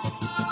Thank you.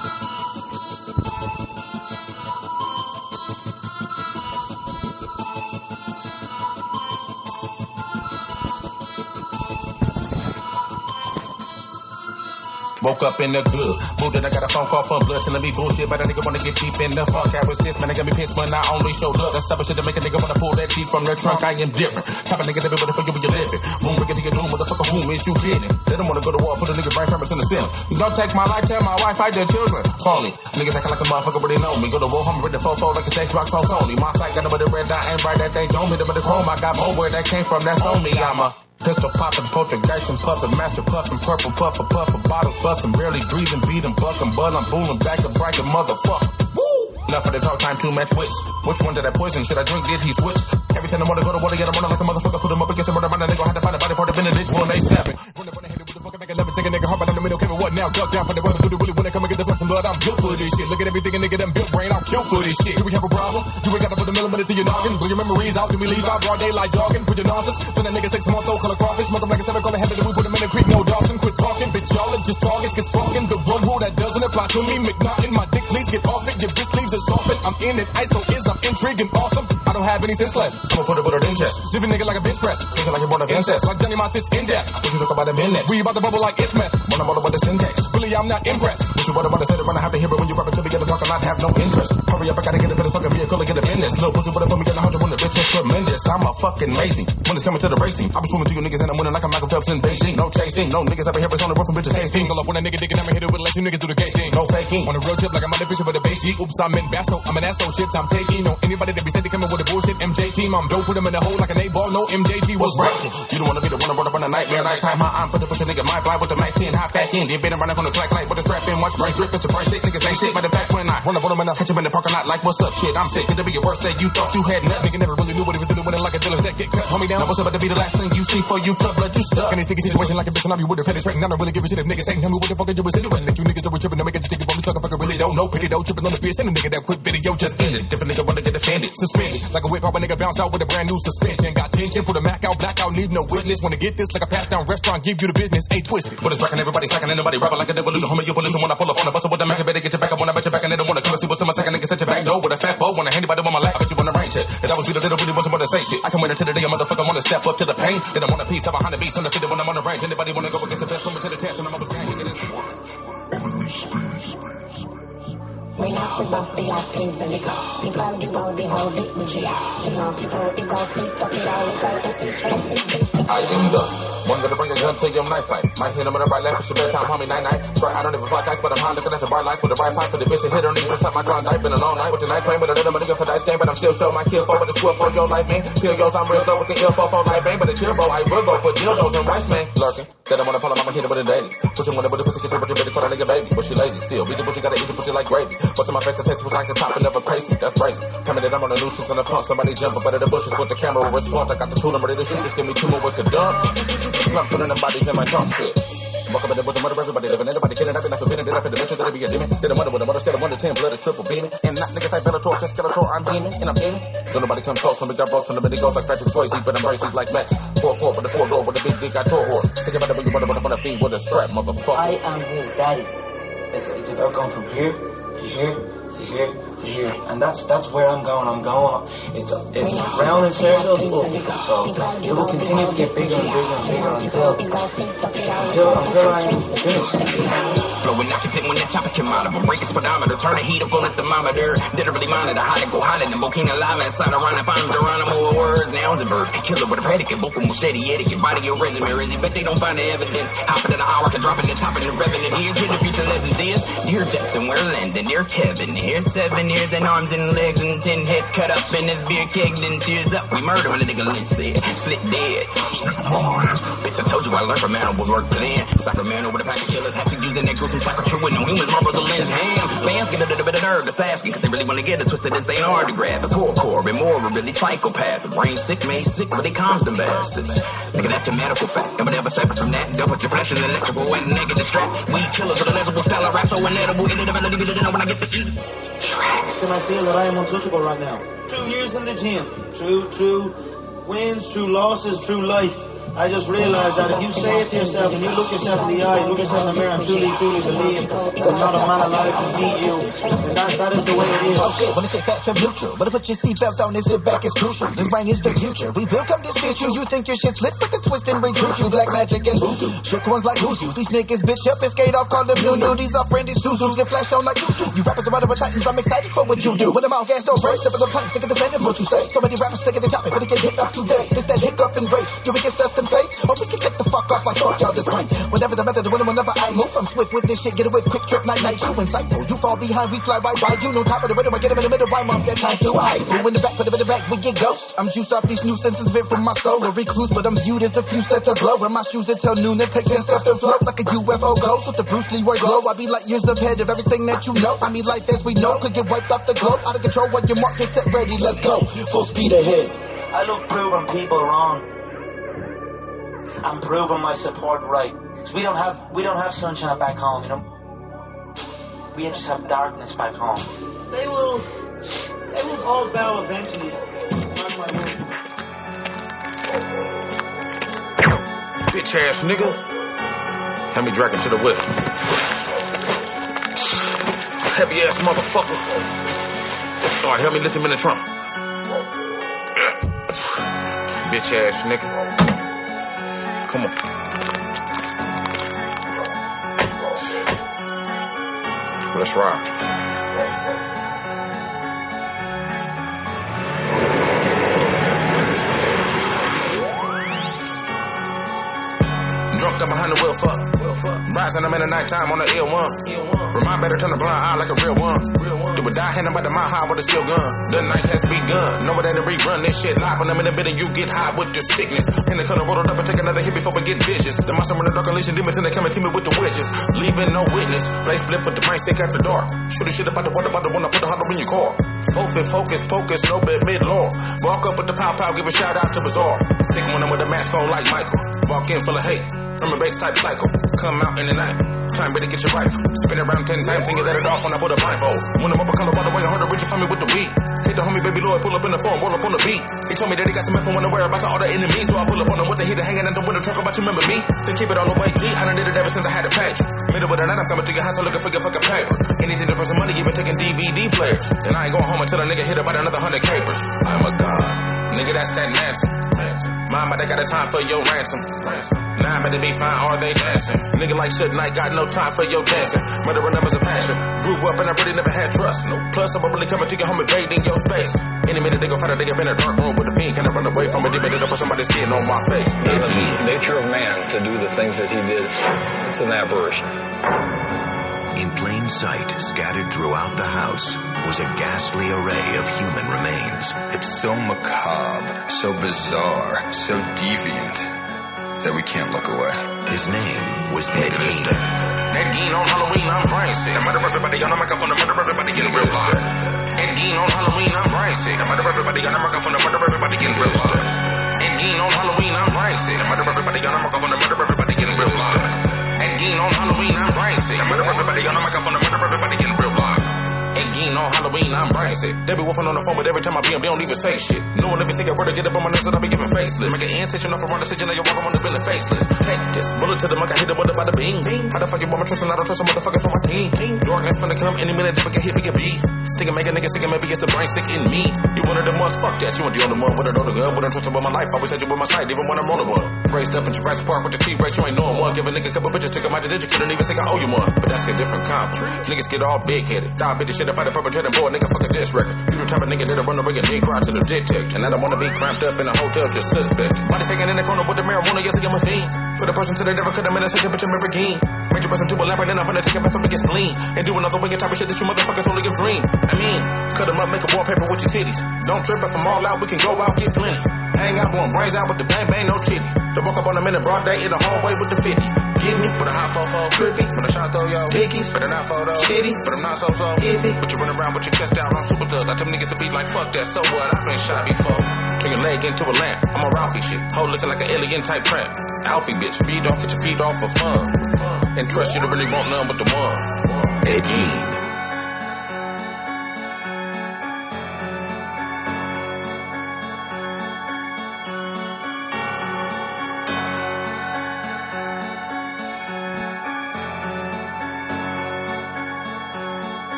Woke up in the good. And I got a phone call from blood telling me bullshit, but a nigga wanna get deep in the funk. I was this, man, I got me pissed when I only showed up. That's type of shit to make a nigga wanna pull that teeth from the trunk. I am different. Type of nigga that be with for you when you living. Boom, break it to your doom, motherfucker, whom is you kidding? They don't wanna go to war, put a nigga brain farmers in the ceiling. Don't take my life, tell my wife, fight their children. Phony. Niggas acting like a motherfucker, but they know me. Go to war, home, with the fofo like a Xbox phone Sony. My sight got with the red dot and right that they don't them with the chrome. I got more where that came from, that's on me. I'm a Pistol popping, poltergeist and puffin', master puffin', purple puffer, puffer, bottles bustin', barely breathing, beating, buckin', but I'm boolin' back and bracket, motherfucker. Woo! Enough of the talk time, two man switch. Which one did I poison? Should I drink? Did he switch? Every time I wanna go to water, get him running like a motherfucker, put him up against the murder, man, nigga had to find a body for the benedict, one eight seven. Run up on the head with the fucking nigga, never take a nigga hard, but in the middle, Kevin, what now? Duck down for the brother, do the when they come and get the flex blood, I'm built for this shit. Look at everything a nigga done built brain, I'm killed for this shit. Do we have a problem? You ain't got to put the millimeter to your noggin, blow your memories out, then we leave out broad daylight jogging, put your nonsense, send that nigga six month old color crawfish, mother like a seven color heaven, then we put him in the creek, no Dawson, quit talking, bitch, y'all are just targets, get fucking the one rule that doesn't apply to me, McNaughton, my dick, please get off it, your bitch leaves are softened, I'm in it, ice so is, I'm intriguing, awesome, I don't have any sense left, I'ma put it with her in chest, living nigga like a bench press, thinking like you're born of incest, like Johnny, my sits in death, what you talk about a minute, we about to bubble like it's meth, wanna bubble about the syntax, really I'm not impressed, what you what about to say, when I have to hear it when you rap it to me, get a talk, and I have no interest, hurry up, I gotta get a bit of fucking vehicle and get a business, what you what for me, get a hundred the bitch is tremendous, I'm a fucking amazing, when it's coming to the racing, I be swimming to you niggas and I'm winning like a Michael Phelps in Beijing, no chasing, no niggas ever here, it's on the road from bitches tasting, pull up when a nigga digging, I'ma hit it with let you niggas do the gay thing, no faking, on a road trip like I'm on the bishop with a base G, oops, I'm in Basto, I'm an asshole shit, I'm taking, no anybody that be steady coming with a bullshit, MJ team, I'm dope, put him in the hole like an 8Ball, no MJG was right, you don't wanna be the one to run up on a nightmare, nighttime, high, I'm for the push a nigga, my fly with the Mac 10, high back in, then been running from the black light with a strap in, watch price drip, it's a price sick, niggas ain't shit, but the fact when I run up on them and I catch him in the parking lot like, what's up, shit, I'm sick, it'll be your worst day, you thought you had nothing, never really knew what he was doing, winning like a dealer's deck, get cut, hold me down, now what's about to be the last thing you see for you, club blood, you stuck, in this sticky situation like a bitch, and I'm you with a penetrating, I don't really give a shit if niggas ain't tell me what the fuck you was doing, let you niggas that were tripping, to make it just think about me talking, fucking really don't know, pity don't tripping on the bitch, and a nigga that quick video just ended, different nigga wanna get offended, suspended, like a whip, pop a nigga bounce out with a brand new suspension, got tension, put a Mac out, black out, leave no witness, wanna get this like a pass down restaurant, give you the business, ain't twisted, but it's rocking, everybody slacking, anybody rapping like a devolution, homie, you listen when I pull up on the bus with the Mac, better get your back up when I bet your back, and they don't wanna come and see what's in my second nigga, set your back, no, with a fat bow, wanna hand anybody on my lap, I bet you wanna range it, that you that didn't really want to say. Shit, I can wait until the day a motherfucker wanna step up to the pain, then I want a piece of a hundred beats on the feet when I'm on the range, anybody wanna go against the best, come to the test, and I'm always gang, get When I ice cream and liquor People the whole bit with you You know people the ghost please stop it all It's like this is Francis I am the one gonna bring a gun to your knife fight. Might him in the right left, it's your bedtime, homie, night night. Sprite, I don't even fly dice, but I'm high looking at the bright lights with the bright pipe for the bitch to hit her knees. Just my grind, I've been a long night with the night train, with a little nigga for dice game, but I'm still show my kill for with the squill for your life, man. Kill yours, I'm real though with the ill for for life, man. But the chill, bro, I will go put dildos and rice, man. Lurking. Then I wanna pull up, I'ma hit it with a daily. Pushing when the pussy, get your bitch for a nigga baby. But she lazy still. Beat the pussy, gotta eat the pussy like gravy. What's in my face, the taste was like the top and never crazy. That's crazy. Tell me that I'm on a nuisance and a pump. Somebody jumping, but in the bushes with the camera respond. I got the tool, I'm ready to shoot. Just give me two more with the dump. Slump putting the bodies in my trunk shit. Walk in the with the mother, everybody living, everybody killing, I've been a minute, I feel the it be a demon. Then a mother with a instead of one to ten, blood is triple beaming. And not niggas like Bellator, just Skeletor, I'm beaming, and I'm aiming. Don't nobody come close, and the minute goes like Patrick Swayze, but I'm racing like Max. Four four with the four door with the big dick, I tore horse. Think about the big mother, mother, mother, feed with a strap, motherfucker. I am his daddy. It's, it's about going from here to here to here to here, and that's that's where I'm going. I'm going. It's it's round in circles. Up. So it will continue to get bigger and bigger and bigger until until until I am finished. Blowing out your pit when that chopper came out of a break his speedometer, turn the heat up on the thermometer. Didn't really mind it, I had to go hide in the volcano lava inside around if I'm Geronimo words, nouns and verbs. Killer with a predicate, vocal machete, etiquette, body your resume, is but they don't find the evidence. Out of the hour, can drop in the top of the revenant. Here's who the future legends is. Here's Jetson, we're Landon, dear Kevin. Here's seven years and arms and legs and ten heads cut up in his beer keg, then tears up. We murder when the nigga Lynch said, slit dead. Bitch, I told you I learned from animals work plan. Sacramento over the pack of killers, have to use using that gruesome psychotry with no humans, marble the lens hand. Fans get a little bit of nerve, it's asking, cause they really wanna get it twisted. This ain't hard to grab. It's hardcore, immoral, really psychopath. Brain sick, made sick, but they calms them bastards. Nigga, that's a medical fact. And whatever separate from that, double your flesh and electrical and negative strap. We killers with a legible style of rap, so inedible, inedibility, but didn't know when I get to eat. Tracks. And I feel that I am untouchable right now. True years in the gym. True, true wins, true losses, true life. I just realized that if you say it to yourself and you look yourself in the eye, look yourself in the mirror and truly, truly believe that not a man alive can beat you, then that, that is the way it is. Okay, when I say facts from neutral, but to put your seatbelt on and sit back is crucial. This brain is the future. We will come defeat you. You think your shit's lit, but the twist and recruit you. Black magic and voodoo. Shook ones like you. These niggas bitch up and skate off, call them new new. These are brandy Suzus get flashed on like you do. You rappers are running with titans, I'm excited for what you do. With them all gas, no break, step in the plank, sick of defending what you say. So many rappers sick of the topic, but they get hit up today. This that hiccup and break. You against us and or we can get the fuck off. I thought y'all this prank. Whatever the method, when whenever I move, I'm swift with this shit. Get away, quick trip, night night. You insightful, you fall behind, we fly right by. You know top of the rhythm, I get him in the middle, rhyme off that time too high. Who in the back, put him in the back, we get ghost. I'm juiced off these new senses, vent from my soul. A recluse, but I'm viewed as a few sets of blow. Wear my shoes until noon and take their steps and float like a UFO ghost with the Bruce Leroy glow. I be like years ahead of everything that you know. I mean, life as we know could get wiped off the globe. Out of control when your mark is set ready, let's go. Full speed ahead. I love proving people wrong. I'm proving my support right. So we don't have we don't have sunshine back home, you know. We just have darkness back home. They will they will all bow eventually. Mark my words. Bitch ass nigga. Let me drag him to the whip. Heavy ass motherfucker. Alright, help me lift him in the trunk. Bitch ass nigga. Come on. Let's ride. Drunk up behind the wheel, fuck. Rising, I'm in the nighttime on the ill one. Remind better turn the blind eye like a real one. Do a die hand about the mile high with a steel gun. The night has begun. Know it ain't rerun. This shit live when I'm in the building. You get high with your sickness. In the corner, rolled up and take another hit before we get vicious. The monster in the dark unleashing demons and they coming to me with the witches. Leaving no witness. Play split with the brain sick after dark. Shoot the shit about the water about the one I put the hollow in your car. Focus, focus, focus, no bit mid law. Walk up with the pow pow, give a shout out to Bazaar. Sick when I'm with a mask on like Michael. Walk in full of hate. From a base type cycle. Come out in the night. Time better get your rifle. Spin around ten times and you let it off when I put a blindfold. Oh. When I'm up a color by the way, I heard a reaching for me with the weed. Hit the homie baby Lloyd, pull up in the phone, roll up on the beat. He told me that he got some info on the whereabouts of all the enemies. So I pull up on him with the heater hanging in the window truck about you remember me. To keep it all the way G, I done did it ever since I had a page. Middle of the night, I'm coming to your house and looking for your fucking paper. Anything to some money, even taking DVD players. And I ain't going home until a nigga hit about another hundred capers. I'm a god. Nigga, that's that Nancy. Mama, they got a time for your ransom. Nah, better be fine, are they dancing? Nigga like Suge Knight got no time for your dancing. Murdering numbers of passion. Grew up and I really never had trust. Plus, I'm really coming to your home invading your space. Any minute they gon' find a nigga in a dark room with a fiend. Can I run away from a demon and put somebody's skin on my face? the nature of man to do the things that he did. It's an aberration. In plain sight, scattered throughout the house, was a ghastly array of human remains. It's so macabre, so bizarre, so deviant that we can't look away. His name was Ed Gein. Ed Gein on Halloween, I'm brain sick. I murder everybody on the microphone, I murder everybody getting real hot. Ed Gein on Halloween, I'm brain sick. I murder everybody on the microphone, I murder everybody getting real hot. Ed Gein on Halloween, I'm brain sick. I murder everybody on the microphone, I murder everybody Sick. They be wolfing on the phone, but every time I be them, they don't even say shit. No one ever say a word to get up on my nerves that I be giving faceless. Make an incision off around the station, now you walk on the building faceless. Take this, bullet to the mug, I hit him with about the beam. How the fuck you want my trust and I don't trust a motherfucker from my team? Darkness finna come any minute, I get hit, we can be. Stick and make a nigga sick and maybe it's the brain sick in me. You one of them ones, fuck that. You want you on the one with another gun, wouldn't trust about my life. I always had you by my side, even when I'm rolling one. Raised up in Jurassic Park with the T Rex, you ain't knowing one. Give a nigga a couple bitches, took him out the digit, couldn't even say I owe you one. But that's a different comp. Niggas get all big headed. Die bitch shit up out the perpetrating boy, nigga fuck a diss record. You the type of nigga that'll run the ring and dick cry to the detect. And I don't wanna be cramped up in a hotel just suspect. Body taking in the corner with the marijuana, yes, I'm a fiend. Put a person to the devil, cut him in a such a bitch, I'm a king. Major person to a and then I'm gonna take bath and get clean. And do another wicked type of shit that you motherfuckers only give dream. I mean, cut them up, make a wallpaper with your titties. Don't trip if I'm all out, we can go out, get plenty. Hang out, blowing brains out with the bang bang, no chitty. The walk up on them in the broad day in the hallway with the 50. Get me with a high fofo, trippy. When I shot throw yo, but I'm not photo, shitty, but I'm not so so iffy. But you run around with your chest out, I'm super thug. I tell niggas to be like, fuck that, so what? I've been shot before. Turn your leg into a lamp. I'm a Ralphie shit. Hoe looking like an alien type tramp. Alfie bitch, feed off, get your feet off for fun. And trust you to really want none but the one. Ed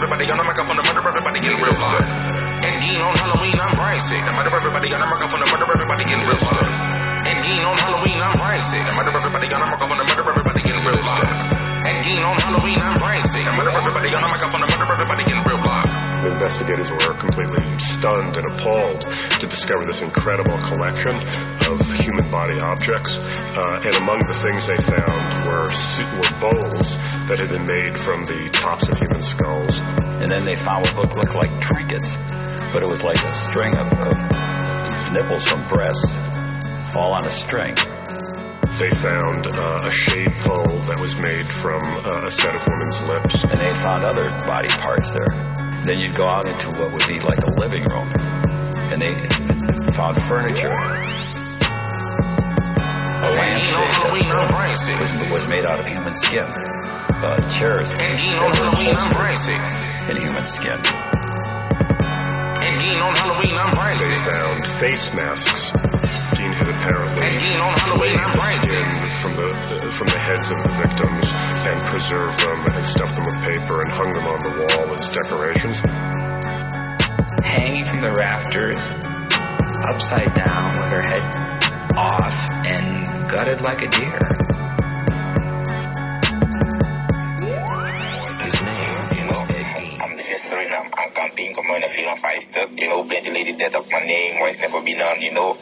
everybody on the microphone, murder everybody getting real stuck. That gein on Halloween, I'm sick. I murder everybody on the microphone, murder everybody getting real stuck. That gein on Halloween, I'm sick. I murder everybody on the microphone, murder everybody getting real stuck. That gein on Halloween, I'm sick. I murder everybody on the microphone, murder everybody getting real blocked. The investigators were completely stunned and appalled to discover this incredible collection of human body objects. Uh, and among the things they found were, were bowls that had been made from the tops of human skulls. And then they found what looked, looked like trinkets, but it was like a string of, of nipples from breasts all on a string. They found uh, a shade pole that was made from uh, a set of women's lips. And they found other body parts there. Then you'd go out into what would be like a living room, and they found furniture. A was, made out of human skin. Uh, chairs that were upholstered in human skin. And Gein on Halloween on Bryce. They found face masks Gein had apparently flayed the skin from the uh, from the heads of the victims and preserved them and stuffed them with paper and hung them on the wall as decorations. Hanging from the rafters, upside down with her head off and gutted like a deer. His name was Ed I'm the history and I'm, I'm campaign commander feeling five you know, ventilated of my name, why it's never been on, you know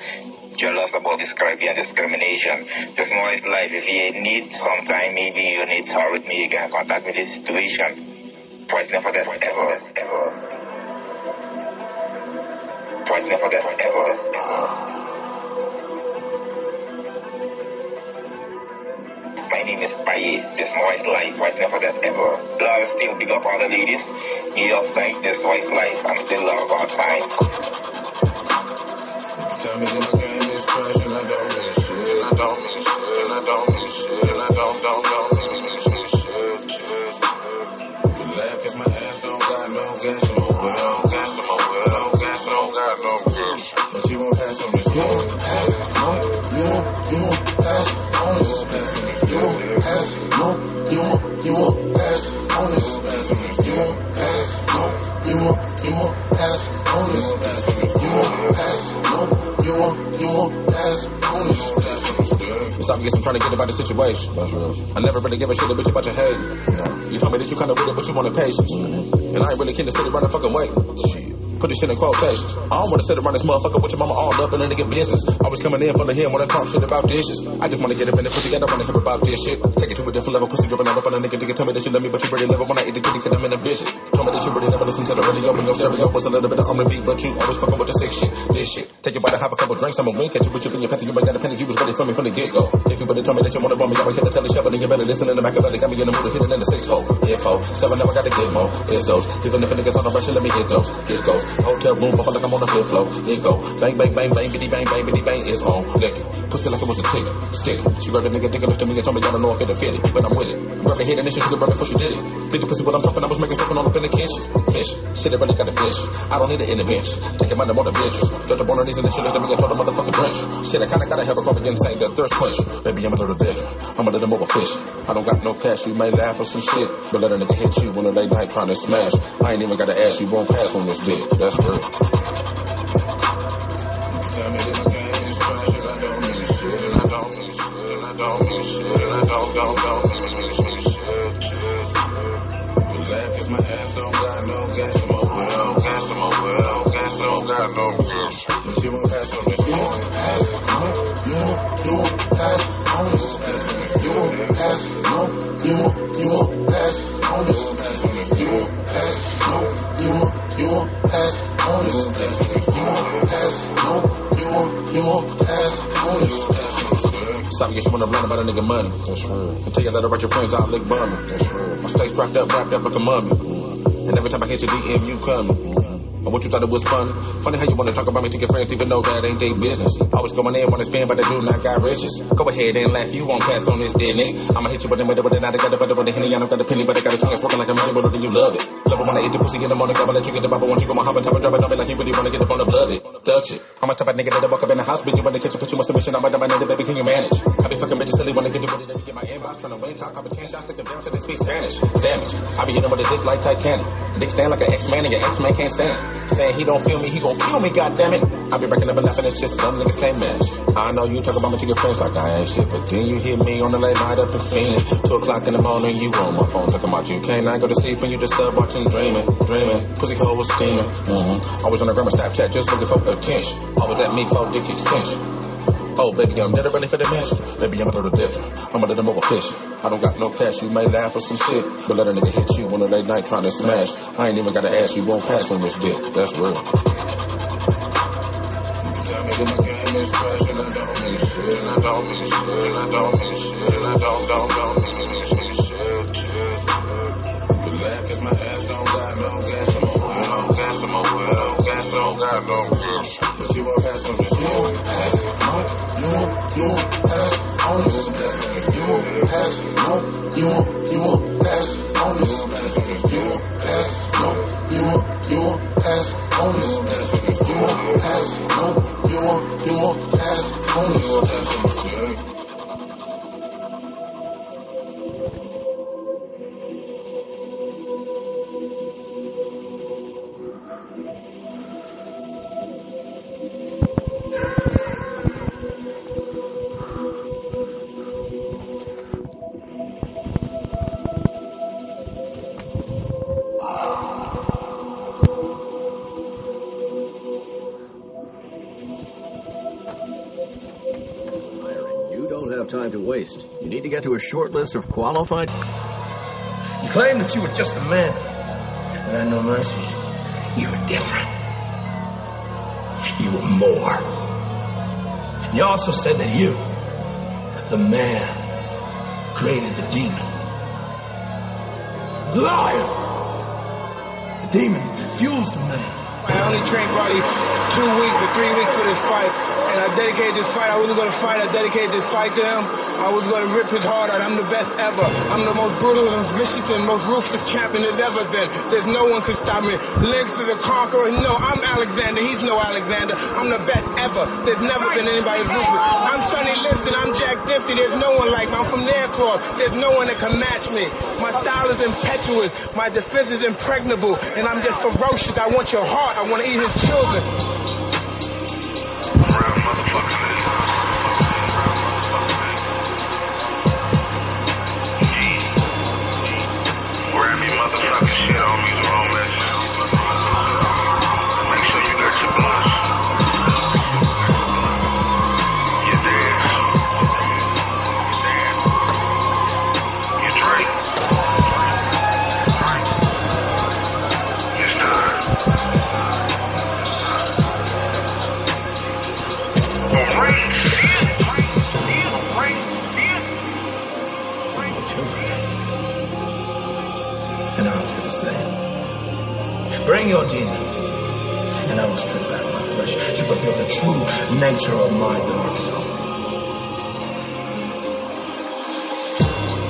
jealous about describing and discrimination. Just know it's life. If you need some time, maybe you need to talk with me, you can contact me this situation. Twice never forget ever, ever. Twice never forget ever, ever. My name is Paye. This white life, white never forget ever. Love still big up all the ladies. Get outside this white life. I'm still love all time. Tell me that game is trash and I don't mean shit. I don't mean shit. I don't mean shit. I don't, don't, don't mean shit. shit, shit. You laugh cause my ass don't got no gas. I'm a well, gas, I'm a well, gas, I don't got no gas. But you won't pass on this. You won't, you won't pass on this. You won't pass, no, you won't, you won't pass on this. You won't pass, no, you won't, you won't pass on this. Stop guess I'm trying to get about the situation. I never really give a shit about you about your hate. You told me that you kinda with it, but you wanted patience. And I ain't really keen to sit around and fucking wait. Put this shit in quotations. I don't wanna sit around this motherfucker with your mama all up and in a nigga business. I was coming in full of him wanna talk shit about dishes. I just wanna get up in the pussy, I don't wanna hear about this shit. Take it to a different level, pussy dripping up on a nigga. Nigga tell me that you love me, but you really it when I eat the kitty, cause I'm in the vicious. Told me that you really never listen to the radio, but your stereo was a little bit of on the beat, but you always fucking with the sick shit. This shit. Take you by to have a couple drinks, I'ma wink at you, but you in your pants, you ain't got a penny, you was ready for me from the get go. If you would've told me that you wanna run me, I would hit the telly shovel, then you better listen in the Machiavelli. Got me in the mood of hitting in the six hole. Info, seven, never gotta get more. Pistols, even if a nigga's on the rush, let me get those. Get goes. Hotel room, I feel like I'm on the fifth floor. It go. Bang, bang, bang, bang, bitty, bang, bang, bitty, bang, it's on. Lick it. Pussy like it was a tick. Stick. She grabbed a nigga, thinking, looked at me and told me, I don't know if it'll fit it, but I'm with it. Grab a hit and shit, she could rub it before she did it. Bitch, pussy, what I'm talking, I was making something all up in the kitchen. Mission. Shit, it really got a bitch. I don't need an intervention. Take your money more than bitch. Judge up on her knees and the shit is to me and told the motherfucking drench. Shit, I kinda gotta have a call again saying that thirst quench. Baby, I'm a little different. I'm a little more fish. I don't got no cash, you may laugh or some shit. But let a nigga hit you on a late night trying to smash. I ain't even gotta ask, you won't pass on this dick. That's good. Tell me my game is I don't mean shit. I don't mean shit. I don't mean shit. I don't, don't, don't Stop get you about a nigga money. That's true. And tell you that about your friends, I'll lick bummy. That's true. I stay strapped up, wrapped up like a mummy. And every time I hit your DM, you coming. Or what you thought it was fun? Funny how you wanna talk about me to your friends even though that ain't their business. Always going in, wanna spend, but they do not got riches. Go ahead and laugh, you won't pass on this, didn't it? Eh? I'ma hit you with them, with it, with it, got it, but with the henny, I don't got a penny, but I got a tongue that's working like a million, but then you love it. Love it when I eat the pussy in the morning, gotta let you get the bubble, once you go my hop on top and drop it on me like you really wanna get up on the blood it. Touch it. I'm a type of nigga that'll walk up in the house, but you in the kitchen, put you on submission, I'm a nigga, baby, can you manage? I be fucking bitches silly when they get you ready to get my inbox, trying to win, talk, I be 10 shots, stick down they speak Spanish. Damage. I be hitting with a dick like Titanic. Dick stand like an X-Man and your X-Man can't stand. Saying he don't feel me, he gon' kill me, goddammit. I be breaking up and laughing, it's just some niggas can't match. I know you talk about me to your friends like I ain't shit, but then you hear me on the late night up in Phoenix. Two o'clock in the morning, you on my phone talking about you can't I go to sleep when you just up watching, dreaming, dreaming. Pussy hole was steaming. Mm-hmm. Always on the grammar Snapchat, just looking for attention. Always at me for dick extension. Oh, baby, I'm never ready for the mansion. Baby, I'm a little different. I'm a little more efficient. I don't got no cash, you may laugh or some shit. But let a nigga hit you on a late night trying to smash. I ain't even gotta ask, you won't pass on this dick. That's real. That my I don't I don't. I don't. I don't, don't, don't ass don't got no gas. I'm on well, gas, I'm on well, don't got no you won't pass on this. You won't pass, no, you won't, you won't pass on this. You won't pass, no, you won't, you won't pass on this. You won't pass, no, you won't, you won't pass on this. Waste. You need to get to a short list of qualified. You claimed that you were just a man, but I know mercy. You were different. You were more. You also said that you, the man, created the demon. Liar! The demon fuels the man. I only trained probably two weeks or three weeks for this fight, and I dedicated this fight. I wasn't going to fight. I dedicated this fight to him. I was going to rip his heart out. I'm the best ever. I'm the most brutal and vicious and most ruthless champion there's ever been. There's no one can stop me. Lennox is a conqueror. No, I'm Alexander. He's no Alexander. I'm the best ever. There's never been anybody as ruthless. I'm Sonny Liston. I'm Jack Dempsey. There's no one like me. I'm from Nairclaw. There's no one that can match me. My style is impetuous. My defense is impregnable. And I'm just ferocious. I want your heart. I want to eat his children. Motherfucking shit on me, Roman. Bring your demon, and I will strip back my flesh to reveal the true nature of my dark soul.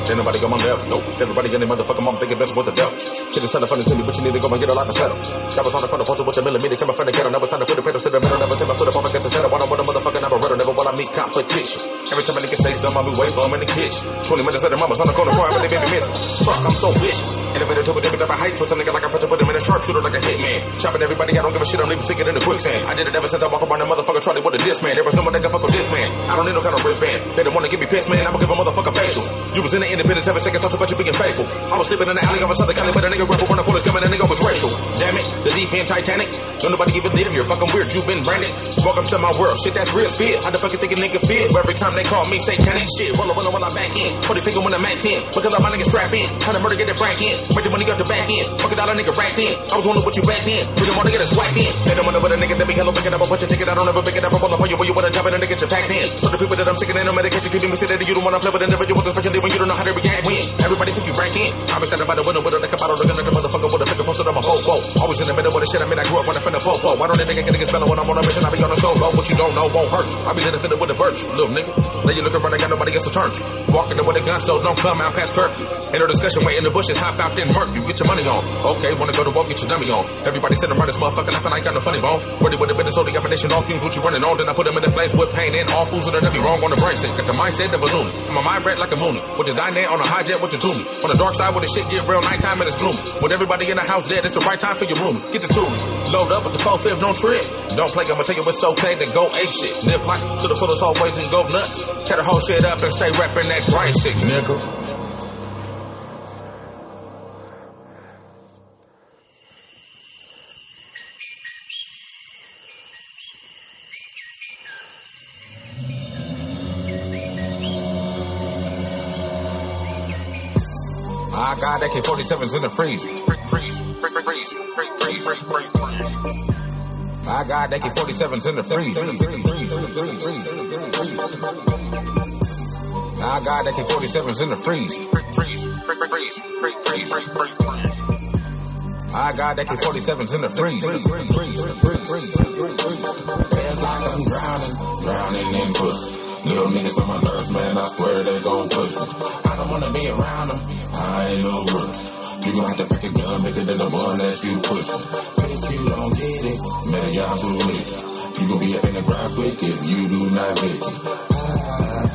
Ain't nobody got my left, nope. Everybody got their motherfucking mom thinking best with the devil. Shit is kinda funny to me, but you need to go and get a life and settle. That was on the front of photo with a millimeter, came from the ghetto. Never time to put the pedals to the middle, never time to put the phone against the center. One on one, a motherfucker never never wanna meet competition. Every time a nigga say something, I be waiting for him in the kitchen. 20 minutes later, mama's on the corner crying, but they baby missing. Fuck, I'm so vicious. Elevator to a different type of height, twist a nigga like I pressure, put him in a sharpshooter like a hitman. Chopping everybody, I don't give a shit, I'm leaving sinking in the quicksand. I did it ever since I walk around the motherfucker Charlie with a diss man. There was no one that can fuck with this man. I don't need no kind of wristband. They don't wanna give me pissed, man. I'ma give a motherfucker facials. You was in the independence, having second thoughts about you being faithful. I was sleeping in the alley of a Southern Cali, but a nigga rapper when the police coming, a nigga was racial. Damn it, the deep end Titanic. Don't nobody give a if you're fucking weird. You been branded. Welcome to my world. Shit, that's real spit. How the fuck you think a nigga feel? Every time they call me satanic shit. Roll up, roll up, while I back in. Put a finger when I'm at 10. Because all my niggas strap in. Kind of murder, get it back in. Make the money got the back in. Fuck it, all a nigga racked in. I was wondering what you back in. We don't wanna get us whacked in. They don't wanna put a nigga that be hello, pick up, I'll put your ticket. I don't ever pick it up, I'm pulling for you, but you wanna jump in and get you packed in. So the people that I'm sick of, ain't no medication keeping me sitting. You don't wanna flip it, individual, especially when you don't know how to everybody react when. Everybody think you rank in. I been standing by the window with a liquor bottle, looking at the motherfucker with a finger posted on my boat. Always in the middle of the shit. I mean, I grew up on the finna popo. Why don't they nigga get niggas spelling when I'm on a mission? I be on a solo. What you don't know won't hurt. I be living with a birch, little nigga. Now you look around, I got nobody gets a turn. Walking in with a gun, so don't come out past curfew. Ain't no discussion, wait in the bushes, hop out, then murk you. Get your money on. Okay, wanna go to war, get your dummy on. Everybody sitting around this motherfucker laughing, I ain't got no funny bone. Ready with the business, so the definition, all fumes, what you running on. Then I put them in the flames with pain and all fools that be wrong on the brain. Got the mindset of a loony. My mind red like a moony. With the dine there on a high jet with your toonie. On the dark side where the shit get real nighttime and it's gloomy. With everybody in the house dead, it's the right time for your room. Get the toonie. Load up with the 4 5 don't trip. Don't play, I'ma tell you it's okay to go ape shit. Live life to the fullest always and go nuts. Tear the whole shit up and stay reppin' that grind shit, nigga. AK-47s in the freeze. I got AK-47s in the freeze. I got AK-47s in the freeze. I got AK-47s in the freeze. Like I'm drowning, drowning in pussy. Little niggas on my nerves, man, I swear they gon' push me. I don't wanna be around them, I ain't no rush. You gon' have to pick a gun bigger than the one that you pushing. Bitch, you don't get it, man, y'all too late. You gon' be up in the ground quick if you do not make it. Ah,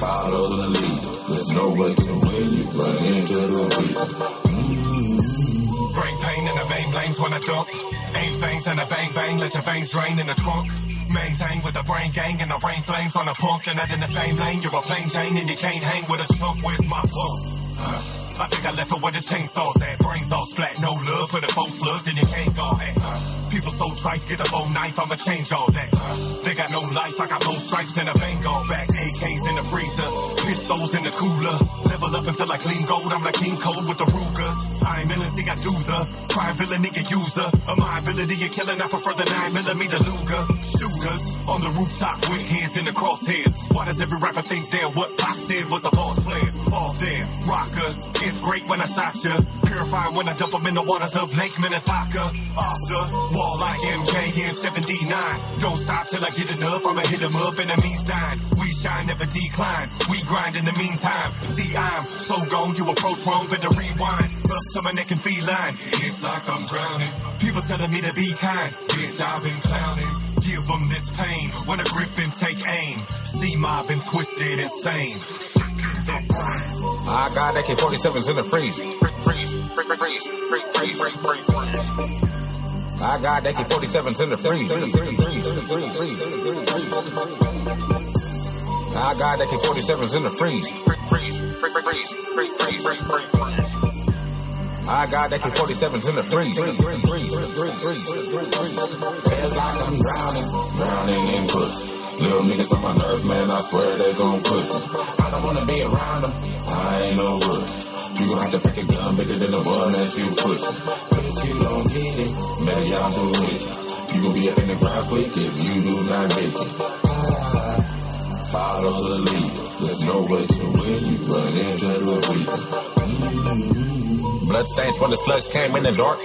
follow the lead. There's no way to win, you run into the beat. Brain pain in the vein lanes when I dump. Aim fangs and a bang bang, let your veins drain in the trunk. Maintain with the brain gang and the rain flames on the punk. And that in the same lane, you're a plain Jane and you can't hang with a chump with my pump. I think I left her where the chainsaws at. Brains all flat, no love for the folks slugs and you can't go at. People so trite, get a bone knife, I'ma change all that. They got no life, I got no stripes and a bang all back. AKs in the freezer, pistols in the cooler. Level up until I clean gold, I'm like King Cole with the Ruger. I ain't million, think I do the crime villain, nigga user. Of my ability of killing, I prefer the 9 millimeter Luger. Shooters on the rooftop with hands in the crosshairs. Why does every rapper think they're what Pop said was a boss player? All there, rocker. It's great when I stop ya. Purify when I dump them in the waters of Lake Minnetonka. Off the wall like MJ in 79. Don't stop till I get enough. I'ma hit 'em up in the meantime. We shine, never decline. We grind in the meantime. See, I'm so gone, you approach wrong, better rewind. Up to my neck and feline. It's like I'm drowning. People telling me to be kind. Bitch, I've been clowning. Give 'em this pain when a griffin take aim. See mobbing twisted insane. I got AK-47s in the freeze. Freeze, freeze, freeze, freeze, freeze, freeze. I got AK-47s in the freeze. I got AK-47s in the freeze. I got AK-47s in the freeze. Feels like I'm drowning, drowning in pussy. Little niggas on my nerves, man, I swear they gon' push me. I don't wanna be around them, I ain't no rush. You gon' have to pick a gun bigger than the one that you pushing. Bitch, you don't get it, man, y'all too late. You gon' be up in the ground quick if you do not make it. Ah, follow the lead. There's no way to win, you run into the weak. Bloodstains when the slugs came in the dark.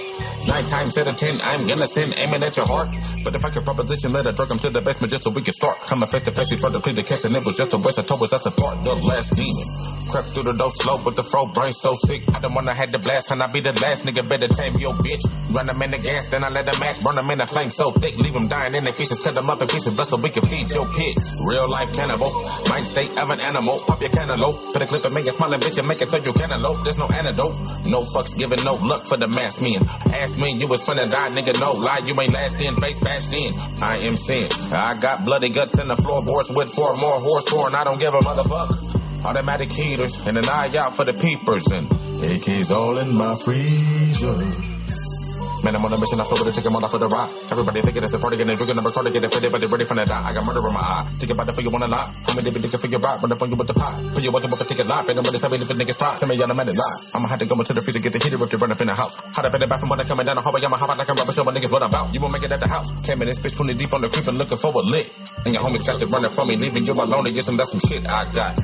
Nine times out of ten, I'm gonna send aiming at your heart. But if I could proposition, let her drug him to the basement just so we can start. Coming face to face, you tried to plead the case and it was just a waste of told us that's a part. The last demon. Crept through the door slow, but the fro brain so sick. I don't wanna have the blast, and I be the last nigga better tame your bitch. Run them in the gas, then I let the match burn them in the flame so thick. Leave them dying in the pieces, cut them up in pieces, just so we can feed your kids. Real life cannibal, mind state of an animal. Pop your cantaloupe, put a clip and make it smiling, bitch, and make it so you cantaloupe. There's no antidote, no fucks given, no luck for the mass men. Ask me, you was finna die, nigga, no lie, you ain't last in, face fast in. I am sin. I got bloody guts in the floorboards with four more horse horn. I don't give a motherfucker. Automatic heaters and an eye out for the peepers and AK's all in my freezer. Man, I'm on a mission. I feel take him on off for the ride. Everybody thinking it's a party, and drinking number card to get it but they're ready for the die. I got murder in my eye. Think about it for you wanna lie. Homie, they be looking for your ride. Run up on you with the pot. Put you want to book a ticket live. Ain't nobody telling if a niggas try. Tell me y'all the man lie. I'ma have to go into the freezer, get the heater if they run up in the house. Hot up in the bathroom when they coming down the hallway. I'ma hop out like a rubber, show my niggas what I'm about. You won't make it at the house. Came in this bitch 20 deep on the creep and looking for a lit. And your homies got to running from me, leaving you alone to get some, that's some shit I got.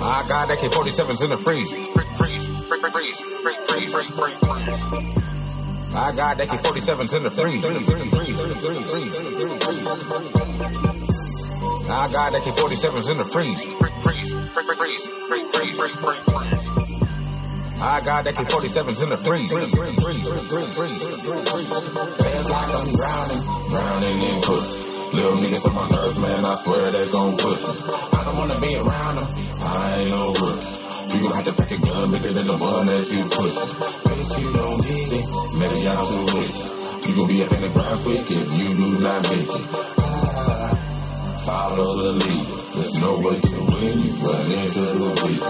My God, that K-47's in the freeze. Freeze, freeze, freeze, freeze, freeze, freeze, freeze, freeze. My God, that K-47's in the freeze. My God, that K-47's in the freeze. Freeze, freeze, freeze, freeze. My God, that K-47's in the freeze. Feels like I'm drowning, drowning in pussy. Little niggas on my nerves, man, I swear they gon' push me. I don't wanna be around them, I ain't no rookie. You gon' have to pack a gun bigger than the one that you push. Bitch, you don't need it, maybe I'm too rich. You gon' be up in the ground quick if you do not make it. Ah, follow the lead. There's no way to win, you run into the weak.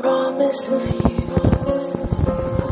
Promise of you.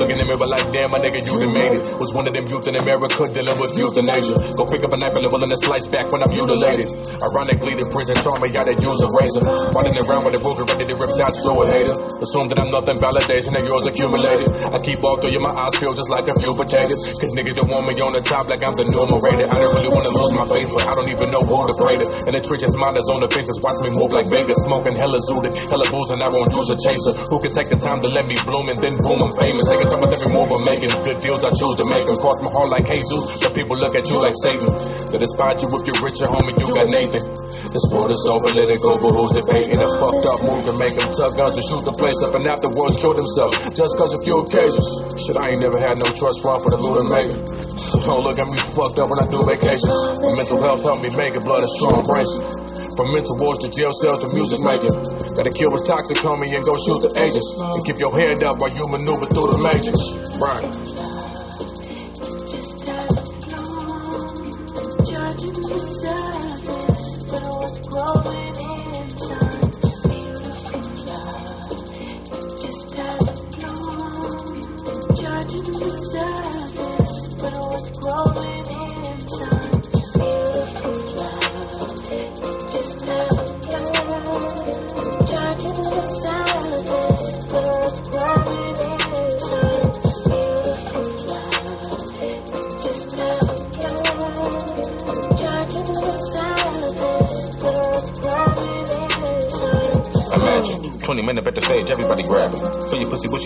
Look in the mirror like, damn, my nigga, you done made it. Was one of them youth in America dealing with euthanasia. Go pick up a knife and willing to slice back when I'm mutilated. Ironically, the prison taught me how to use a razor. Running around with a book ready to rip shots to a hater. Assume that I'm nothing, validation that yours accumulated. I keep all through you, my eyes feel just like a few potatoes. Cause don't want me on the top like I'm the numerator. I don't really wanna lose my faith, but I don't even know who to pray to. And the trenches, mine is on the fences, watch me move like Vegas. Smoking hella zooted, hella booze, and I won't use a chaser. Who can take the time to let me bloom and then boom, I'm famous. A time with every move I'm making. Good deals, I choose to make them. Cross my heart like Jesus. The people look at you like Satan. They despise you if you're richer, homie, you got Nathan. This world is over, let it go, but who's debating? A fucked up move can make them tuck guns and shoot the place up and afterwards kill themselves. Just cause a few occasions. Shit, I ain't never had no trust fund for the loot and maker. So don't look at me fucked up when I do vacations. My mental health help me make it, blood is strong bracing. From mental wars to jail cells to music making. Gotta kill what's toxic, homie, and go shoot the agents. And keep your head up while you maneuver through the matrix. Right.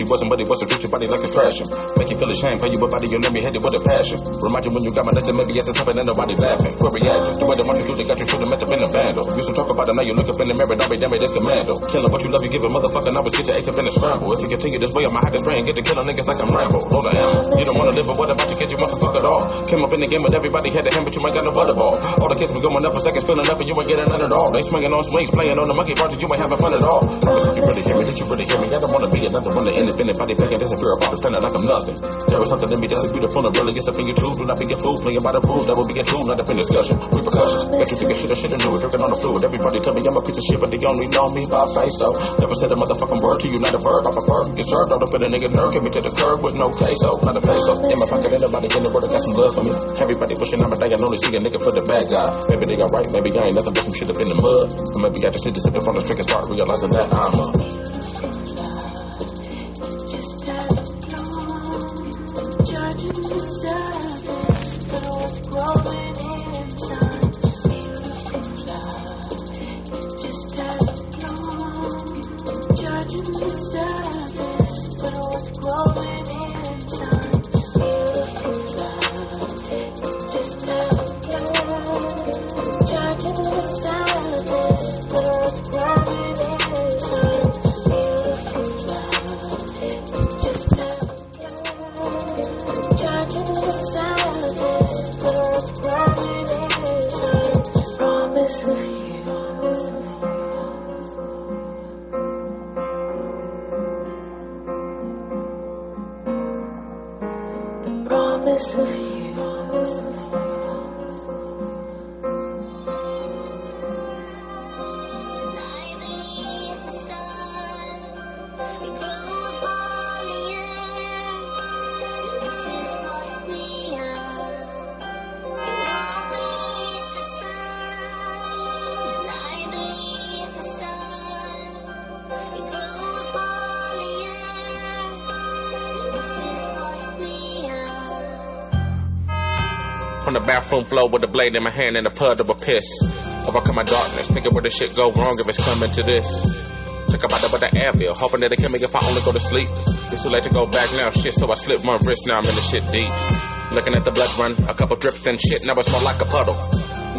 Wasn't, but it wasn't. Your body like a trashing. Make you feel ashamed, pay you a body, you'll never hit it with a passion. Remind you when you got my letter, maybe yes, it's happening, and nobody laughing. Quit reacting. You had the Martin Luther, got you shooting, meant to been a vandal. Used to talk about it, now you look up in the mirror, don't be damn it, it's commando. Killing what you love, you give a motherfucker, now it's get your ace up in the scramble. If you continue this way, I'ma have to spray and get to killing niggas like I'm Rambo. Load of ammo. You don't wanna live, but what about you, kid? You motherfucker at all. Came up in the game with everybody, had a hand, but you ain't got no butterball. All the kids be going up for seconds, filling up, and you ain't getting none at all. They swinging on swings, playing on the monkey bar, you ain't having fun at all. If you really hear me, did you really hear me? I don't wanna be another one, the independent body picking, disappear apart, standing like I'm nothing. There was something in me that's beautiful and really gets up in your tube. Do not be a fool, playing by the rules, that will be a tool, not up in discussion. Repercussions, got you thinking shit, I should've knew it, drinking on the fluid. Everybody tell me I'm a piece of shit, but they only know me by face though. Never said a motherfucking word to you, not a verb, I prefer. Get served, up in a nigga nerve, hit me to the curb with no queso, not a peso. In my pocket, anybody in the world that got some love for me. Everybody pushing on my day, I only see a nigga for the bad guy. Maybe they got right, maybe I ain't nothing but some shit up in the mud. Or maybe I just need to sit up on the trick and start realizing that I'm a. bathroom floor with a blade in my hand and a puddle of a piss. Overcome my darkness, thinking where the shit go wrong if it's coming to this. Took about with the Advil, hoping that it can make if I only go to sleep. It's too late to go back now, shit, so I slip my wrist, now I'm in the shit deep. Looking at the blood run, a couple drips and shit, now it's more like a puddle.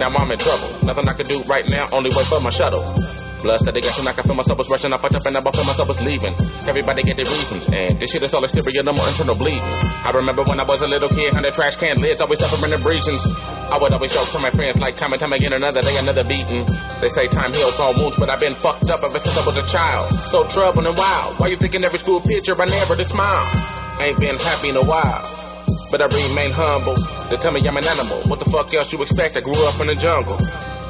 Now I'm in trouble, nothing I can do right now, only wait for my shuttle. Blood steady guessing I can feel myself was rushing, I fucked up and I felt myself was leaving. Everybody get their reasons, and this shit is all exterior, no more internal bleeding. I remember when I was a little kid, hundred trash can lids, always suffering abrasions. I would always joke to my friends like time and time again, another day, another beating. They say time heals all wounds, but I've been fucked up ever since I was a child. So troubled and wild. Why you thinking every school picture I never to smile? Ain't been happy in a while. But I remain humble. They tell me I'm an animal. What the fuck else you expect? I grew up in the jungle.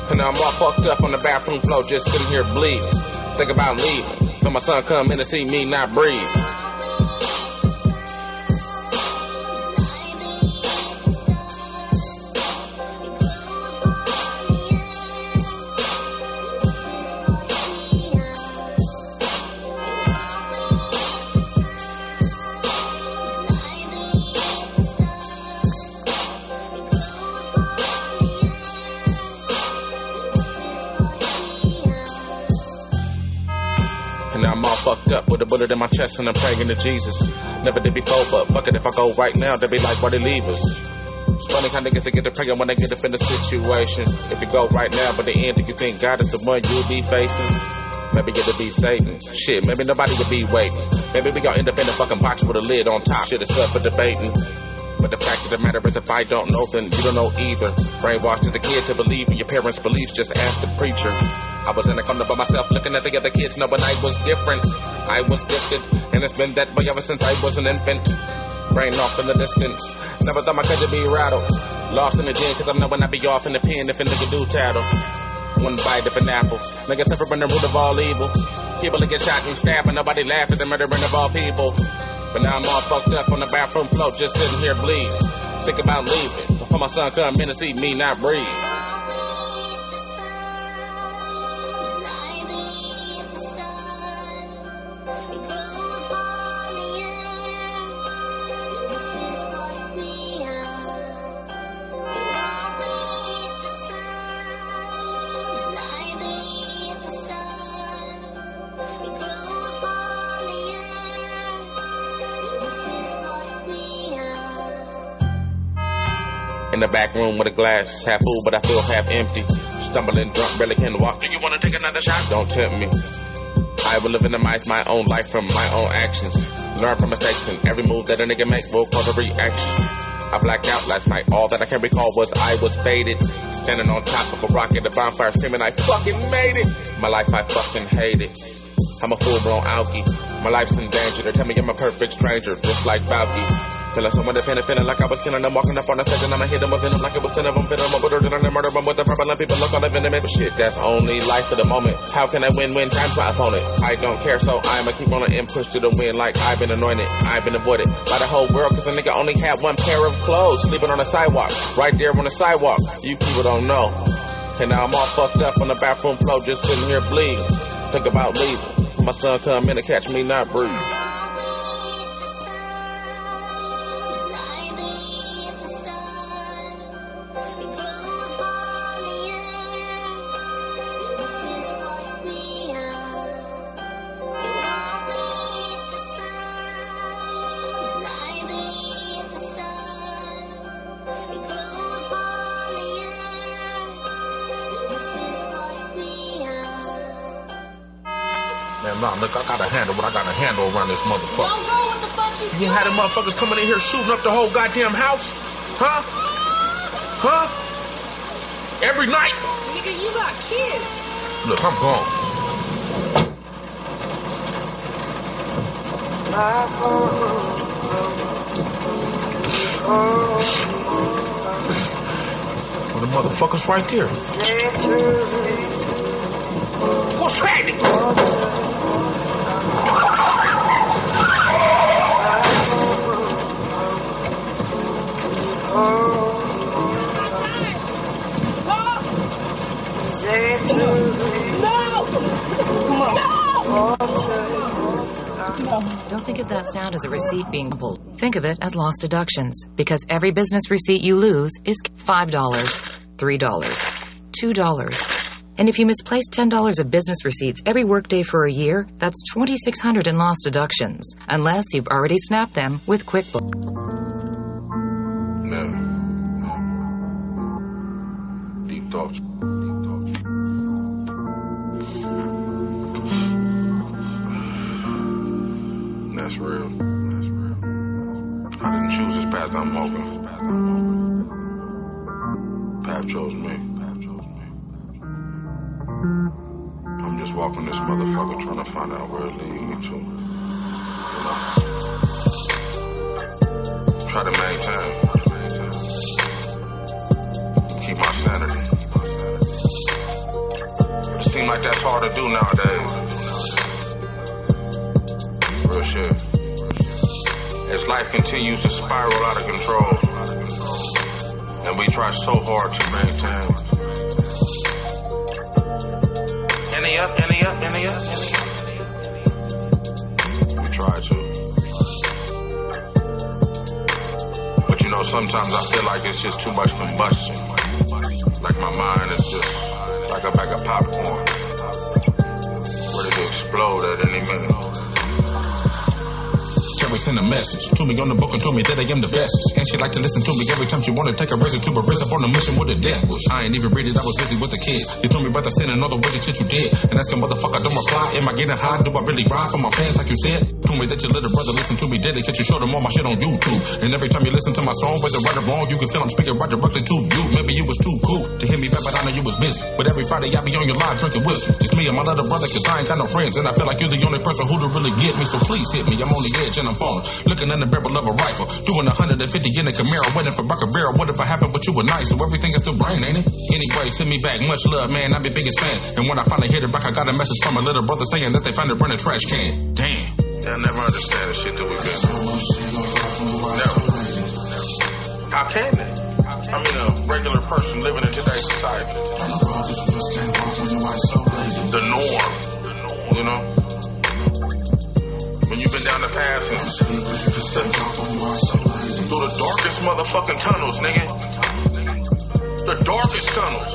And now I'm all fucked up on the bathroom floor, just sitting here bleeding. Think about leaving. So my son come in to see me not breathe. Up with a bullet in my chest and I'm praying to Jesus. Never did before, but fuck it, if I go right now, they be like, why they leave us? It's funny how niggas they get to praying when they get up in the situation. If you go right now, but the end, do you think God is the one you'll be facing? Maybe it'll be Satan. Shit, maybe nobody will be waiting. Maybe we gon' end up in a fucking box with a lid on top. Shit is up for debating. But the fact of the matter is, if I don't know, then you don't know either. Brainwashed as a kid to believe in your parents' beliefs, just ask the preacher. I was in a corner by myself, looking at the other kids, knowing I was different. I was gifted, and it's been that way ever since I was an infant. Brain off in the distance. Never thought my country be rattled. Lost in the gym, cause I'm knowing I be off in the pen if a nigga do tattle. One bite of an apple. Nigga suffering the root of all evil. People that get shot and stabbed, and nobody laugh at the murdering of all people. But now I'm all fucked up on the bathroom floor, just sitting here bleeding. Think about leaving. Before my son come in to see me not breathe. In the back room with a glass, half full, but I feel half empty. Stumbling drunk, barely can walk. Do you wanna take another shot? Don't tempt me. I will live in the mice my own life from my own actions. Learn from mistakes and every move that a nigga make will cause a reaction. I blacked out last night. All that I can recall was I was faded. Standing on top of a rock at a bonfire screaming I fucking made it. My life I fucking hate it. I'm a full blown alkie. My life's in danger. They tell me I'm a perfect stranger, just like Falky. Feel like someone dependent, feeling like I was killing them. Walking up on the and I'ma hit them with venom like it was ten of them. Fit them up with her, and murder them with the prevalent people. Look on the venomous but shit. That's only life for the moment. How can I win when time's my opponent? I don't care, so I'ma keep on and push to the win like I've been anointed. I've been avoided by the whole world cause a nigga only had one pair of clothes. Sleeping on the sidewalk, right there on the sidewalk. You people don't know. And now I'm all fucked up on the bathroom floor, just sitting here bleeding. Think about leaving. My son come in and catch me not breathing. Man, nah, look, I gotta handle what I gotta handle around this motherfucker. Don't go. What the fuck you You had them motherfuckers coming in here shooting up the whole goddamn house? Huh? Huh? Every night? Nigga, you got kids. Look, I'm gone. Well, the motherfuckers right there. What's happening? No! Come on. No! Don't think of that sound as a receipt being pulled. Think of it as lost deductions, because every business receipt you lose is $5, $3, $2. And if you misplace $10 of business receipts every workday for a year, that's 2600 in lost deductions, unless you've already snapped them with QuickBooks. No. Deep thoughts. Path chose me. Path chose me. I'm just walking this motherfucker trying to find out where it leads me to. You know? Try to maintain. Keep my sanity. It seems like that's hard to do nowadays. Real shit. As life continues to spiral out of control, and we try so hard to maintain. Any up, any up, any up, any up. We try to. But you know, sometimes I feel like it's just too much combustion. Like my mind is just like a bag of popcorn. Ready to explode at any minute. Carrie sent a message to me on the book and told me that I am the best. And she like to listen to me every time she wanna take a razor to a wrist up on a mission with a death wish. I ain't even read it, I was busy with the kids. You told me about the sin and all the wicked shit you did. And asking motherfucker, don't reply. Am I getting high? Do I really ride for my fans like you said? Told me that your little brother listen to me dedicate. You showed him all my shit on YouTube. And every time you listen to my song, whether right or wrong, you can feel I'm speaking right directly to you. Maybe you was too cool to hear me back, but I know you was busy. But every Friday I be on your live drinking whiskey. Just me and my little brother, cause I ain't got no friends. And I feel like you're the only person who to really get me. So please hit me. I'm on the edge and I'm falling. Looking in the barrel of a rifle. Doing 150 in a Camaro, waiting for Bucker Barrel. What if I happened, but you were nice? So everything is still brain, ain't it? Anyway, send me back. Much love, man. I'm your biggest fan. And when I finally hit it back, I got a message from my little brother saying that they found it burning trash can. Damn. I never understand the shit that we've been through. How can they? I mean, a regular person living in today's society. The norm, you know? When you've been down the path and through the darkest motherfucking tunnels, nigga. The darkest tunnels.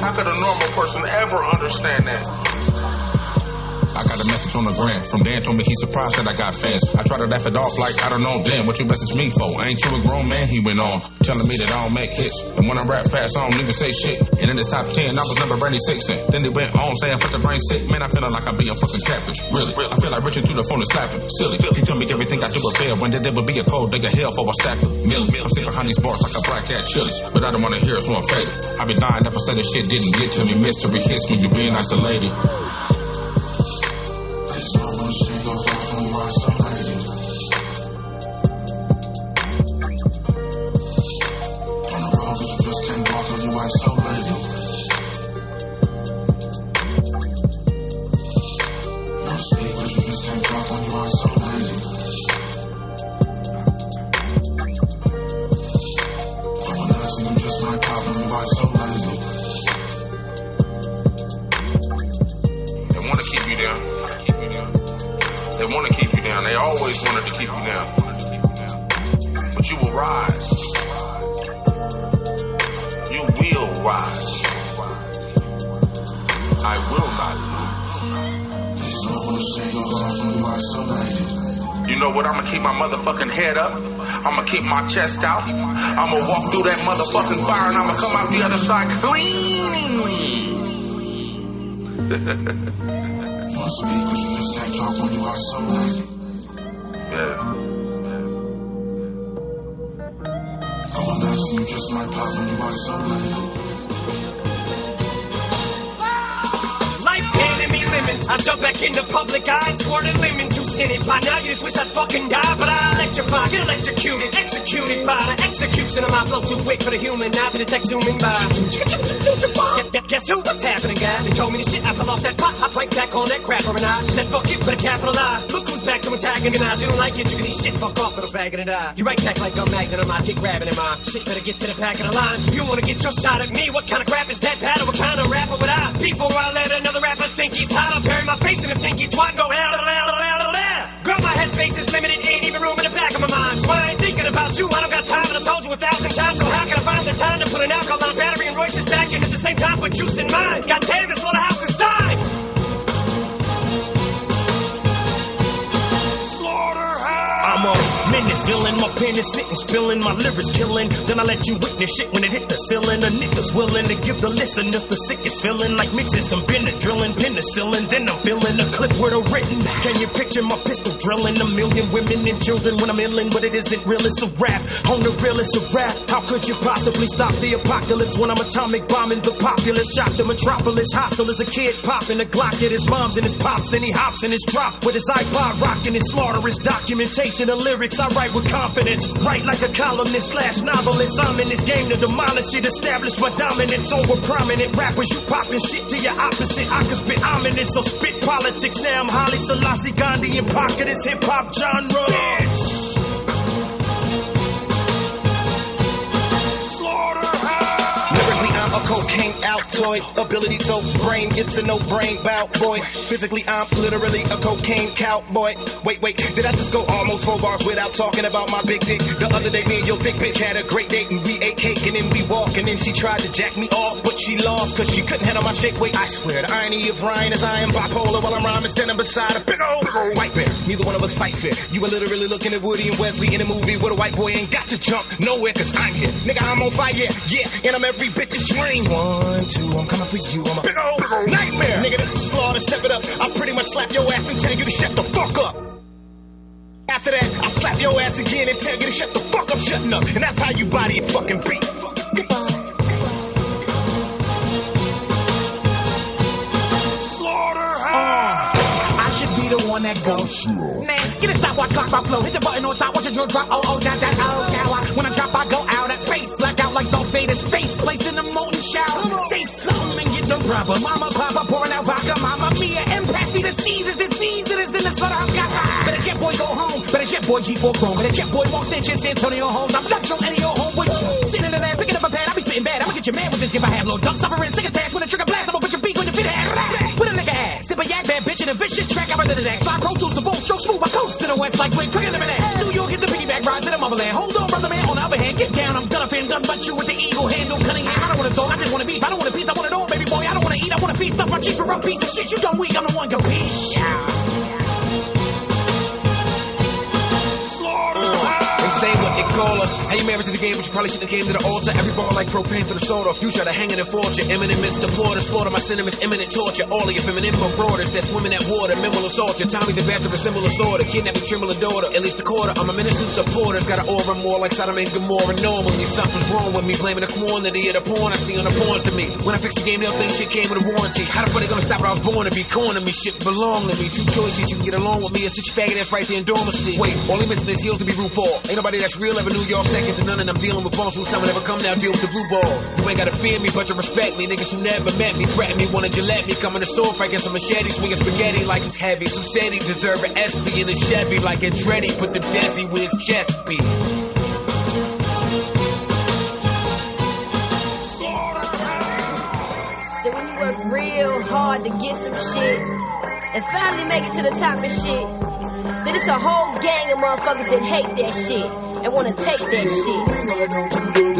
How could a normal person ever understand that? I got a message on the gram from Dan. Told me he's surprised that I got fans. I tried to laugh it off like I don't know. Dan what you message me for? Ain't you a grown man? He went on telling me that I don't make hits, and when I rap fast, I don't even say shit. And in the top ten, I was number 96. And then they went on saying fuck the brain sick. Man, I feeling like I'm being fucking catfish. Really, I feel like reaching through the phone and slapping. Silly. He told me everything I do would fail. When there would be a cold dig of hell for a of million. I'm sitting behind these bars like a black cat chilies, but I don't want to hear it, so I'm faded. I been dying never said this shit didn't get to me. Mystery hits when you being isolated. Always wanted to keep you down. But you will rise. You will rise. I will not lose. You know what? I'm gonna keep my motherfucking head up. I'm gonna keep my chest out. I'm gonna walk through that motherfucking fire and I'm gonna come out the other side clean. yeah. Life lemons. I jump back into public eye squirted lemon juice in it. By now you just wish I'd fucking die, but I electrify, get electrocuted, executed by the execution of my flow too quick for the human eye to detect zooming by. Guess, who? What's happening, guys? They told me the shit. I fell off that pot. I right back on that crapper and I said fuck it, put a capital I. Look who's back to antagonize. You don't like it, you can eat shit. Fuck off, little faggot and I. You right back like a magnet on my dick grabbing in my shit. Better get to the back of the line. If you wanna get your shot at me, what kind of crap is that? Battle, what kind of rapper would I? Before I let another rapper think he's hot, turn my face in a stinky twat and go out of there. Girl, my headspace is limited, ain't even room in the back of my mind. So I ain't thinking about you, I don't got time, and I told you a thousand times. So how can I find the time to put an alkaline battery and Royce's back in at the same time put juice in mine? God damn, this little house is time! Menace villain, my pen is sitting, spilling, my lyrics killing. Then I let you witness shit when it hit the ceiling. A nigga's willing to give the listeners the sickest feeling, like mixing some Benadryl penicillin. Then I'm feeling a clip with a written. Can you picture my pistol drilling a million women and children when I'm inland? But it isn't real, it's a rap. On the real, it's a rap. How could you possibly stop the apocalypse when I'm atomic bombing the populace? Shock the metropolis, hostile as a kid, popping a Glock at his mom's and his pops. Then he hops in his drop with his iPod rocking his slaughterous documentation of lyrics I write with confidence. Write like a columnist slash novelist. I'm in this game to demolish it, establish my dominance over prominent rappers. You popping shit to your opposite. I can spit ominous, so spit politics. Now I'm Haile Selassie Gandhi in pocket is hip hop genre. Bitch. Lyrically, I'm a cocaine Altoid. Ability to brain, it's a no brain bout boy. Physically, I'm literally a cocaine cowboy. Wait, wait, did I just go almost four bars without talking about my big dick? The other day, me and your thick bitch had a great date and we ate cake and then we walked and then she tried to jack me off, but she lost cause she couldn't handle my shape. Wait, I swear, the irony of Ryan is I am bipolar while I'm rhyming standing beside a big old, big old white bear. Neither one of us fight fair. You were literally looking at Woody and Wesley in a movie where a white boy ain't got to jump nowhere cause I'm here. Nigga, I'm on fire, yeah, and I'm every bitch's dream. One, two, I'm coming for you. I'm a big old, big old nightmare. Nigga, this is slaughter, step it up. I'll pretty much slap your ass and tell you to shut the fuck up. After that, I slap your ass again and tell you to shut the fuck up, shutting up. And that's how you body a fucking beat. Slaughter uh, I should be the one that goes. Man, get a stopwatch clock my flow. Hit the button on top, watch it drill drop. Oh, oh, that, that, oh, now I, when I drop, I go out at space. Black out like Darth Vader's face. Placed in the molten shower. Proper. Mama, papa, pouring out vodka. Mama, Mia, and pass me the Caesar. The Caesar is in the slaughterhouse. Got high. Better jet boy go home. Better jet boy G4 Chrome. Better jet boy Los Sanchez, Antonio Holmes. I'm not your any of your home. Sitting in the lab, picking up a pad. I be spitting bad. I'ma get your man with this. If I have low duck suffering, sick attached with a trigger blast. I'ma put your beak on your ass. With a nigga ass. Sip a yak bad bitch in a vicious track. I'm rather than that. Slide pro tools, the bolt stroke smooth. I coast to the west like wind. Trigger that. New York hit the piggyback ride to the motherland. Hold on, brother man. On the other hand, get down. I'm gonna fan gun butt you with the eagle handle. For rough piece of shit. You dumb weak. I'm the one compete. They game, but you probably shouldn't have came to the altar. Every ball like propane for the soda. Future the hanging and fortune. Imminent Mr. Porter. Slaughter my sentiments. Imminent torture. All of your feminine marauders that swim in that water. Minimal assault. Your Tommy's a bastard of similar sorta. Kidnapping, tremble a daughter. At least a quarter. I'm a innocent supporters. Got an aura more like Sodom and Gomorrah. Normally something's wrong with me. Blaming the quantity of the porn I see on the porns to me. When I fix the game, they'll think shit came with a warranty. How the fuck they gonna stop what I was born to be? Corner me. Shit belong to me. Two choices. You can get along with me or sit your faggot ass right there in dormancy. Wait, he missing is heels to be RuPaul. Ain't nobody that's real ever knew y'all second to none I'm dealing with bones whose time never come now deal with the blue balls. You ain't gotta fear me, but you respect me. Niggas who never met me, threaten me, wanna let me, come in the store, fight, get some machete, swinging spaghetti like it's heavy. Some said he deserve an SP in a Chevy like Andretti, put the Desi with his chest. So when you work real hard to get some shit and finally make it to the top of shit, then it's a whole gang of motherfuckers that hate that shit and wanna take that shit.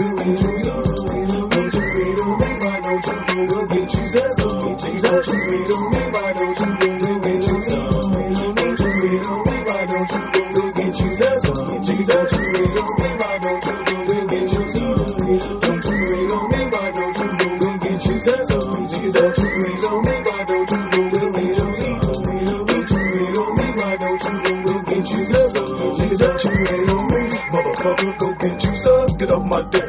Motherfucker,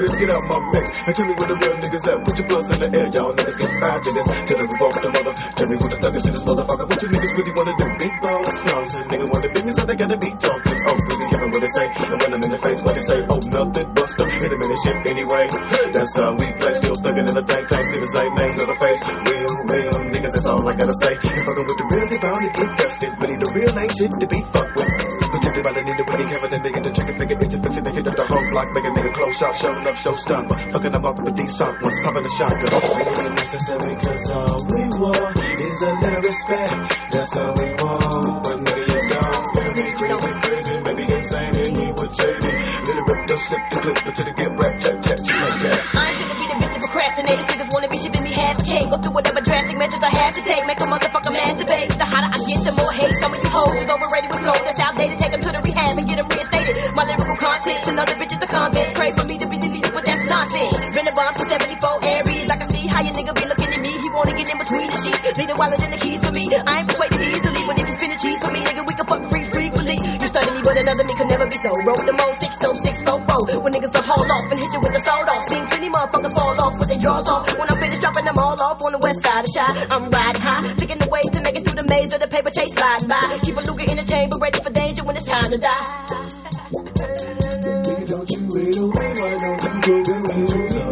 get out my mix. And tell me where the real niggas at. Put your blunts in the air, y'all niggas get fired to this. To the revolt the mother. Tell me who the make a nigga close shop, showing up, show stopper. Fucking them off with a decent once popping a shotgun. It ain't necessary, cause all we want is a little respect. That's all we want. But nigga, you don't feel me crazy, crazy. Maybe insane, and me with JD. Little rip, don't slip the clip until they get wrapped, tap, tap, just like that. I ain't finna be the bitch of procrastinating. Niggas wanna be shipping me half a cake. Go through whatever drastic measures I have to take. Make a motherfucker masturbate. The hotter I get, the more hate. Some of you hoes is overrated with I how your nigga be looking at me. He wanna get in between the sheets. Need a wallet and the keys for me. I ain't persuaded easily, but if you spin the cheese for me, nigga, we can fuck free frequently. You study me, but another me could never be so. Wrote the most 60644. When niggas will haul off and hit you with the sold off. Seen plenty motherfuckers fall off with their drawers off. When I'm finished dropping them all off on the west side of Chi, I'm riding high. Picking the ways to make it through the maze of the paper chase sliding by. Keep a Luger in the chamber, ready for danger when it's time to die. Nigga, don't you wait me, why don't you go get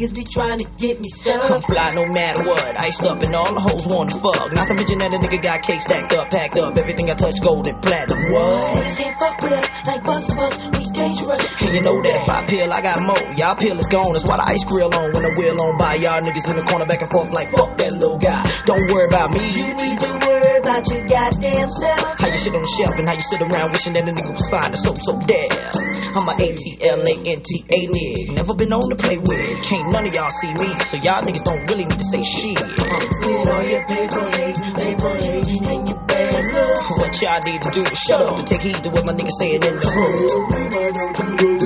niggas be trying to get me stuck. I'm fly no matter what. Iced up and all the hoes wanna fuck. Not to mention that a nigga got cake stacked up, packed up. Everything I touch gold and platinum. What? Niggas can't fuck with us like Buster Bus. We dangerous. And you know that if I peel, I got more. Y'all peel is gone. That's why the ice grill on when the wheel on by. Y'all niggas in the corner back and forth like fuck that little guy. Don't worry about me. You need to worry about your goddamn self. How you sit on the shelf and how you sit around wishing that a nigga was fine. So so there. I'm a A-T-L-A-N-T-A nigga. Never been on to play with. Can't none of y'all see me, so y'all niggas don't really need to say shit. With all your paper hating, paper hating, and your bad luck. What y'all need to do is shut up and take heed to what my niggas saying in the hood.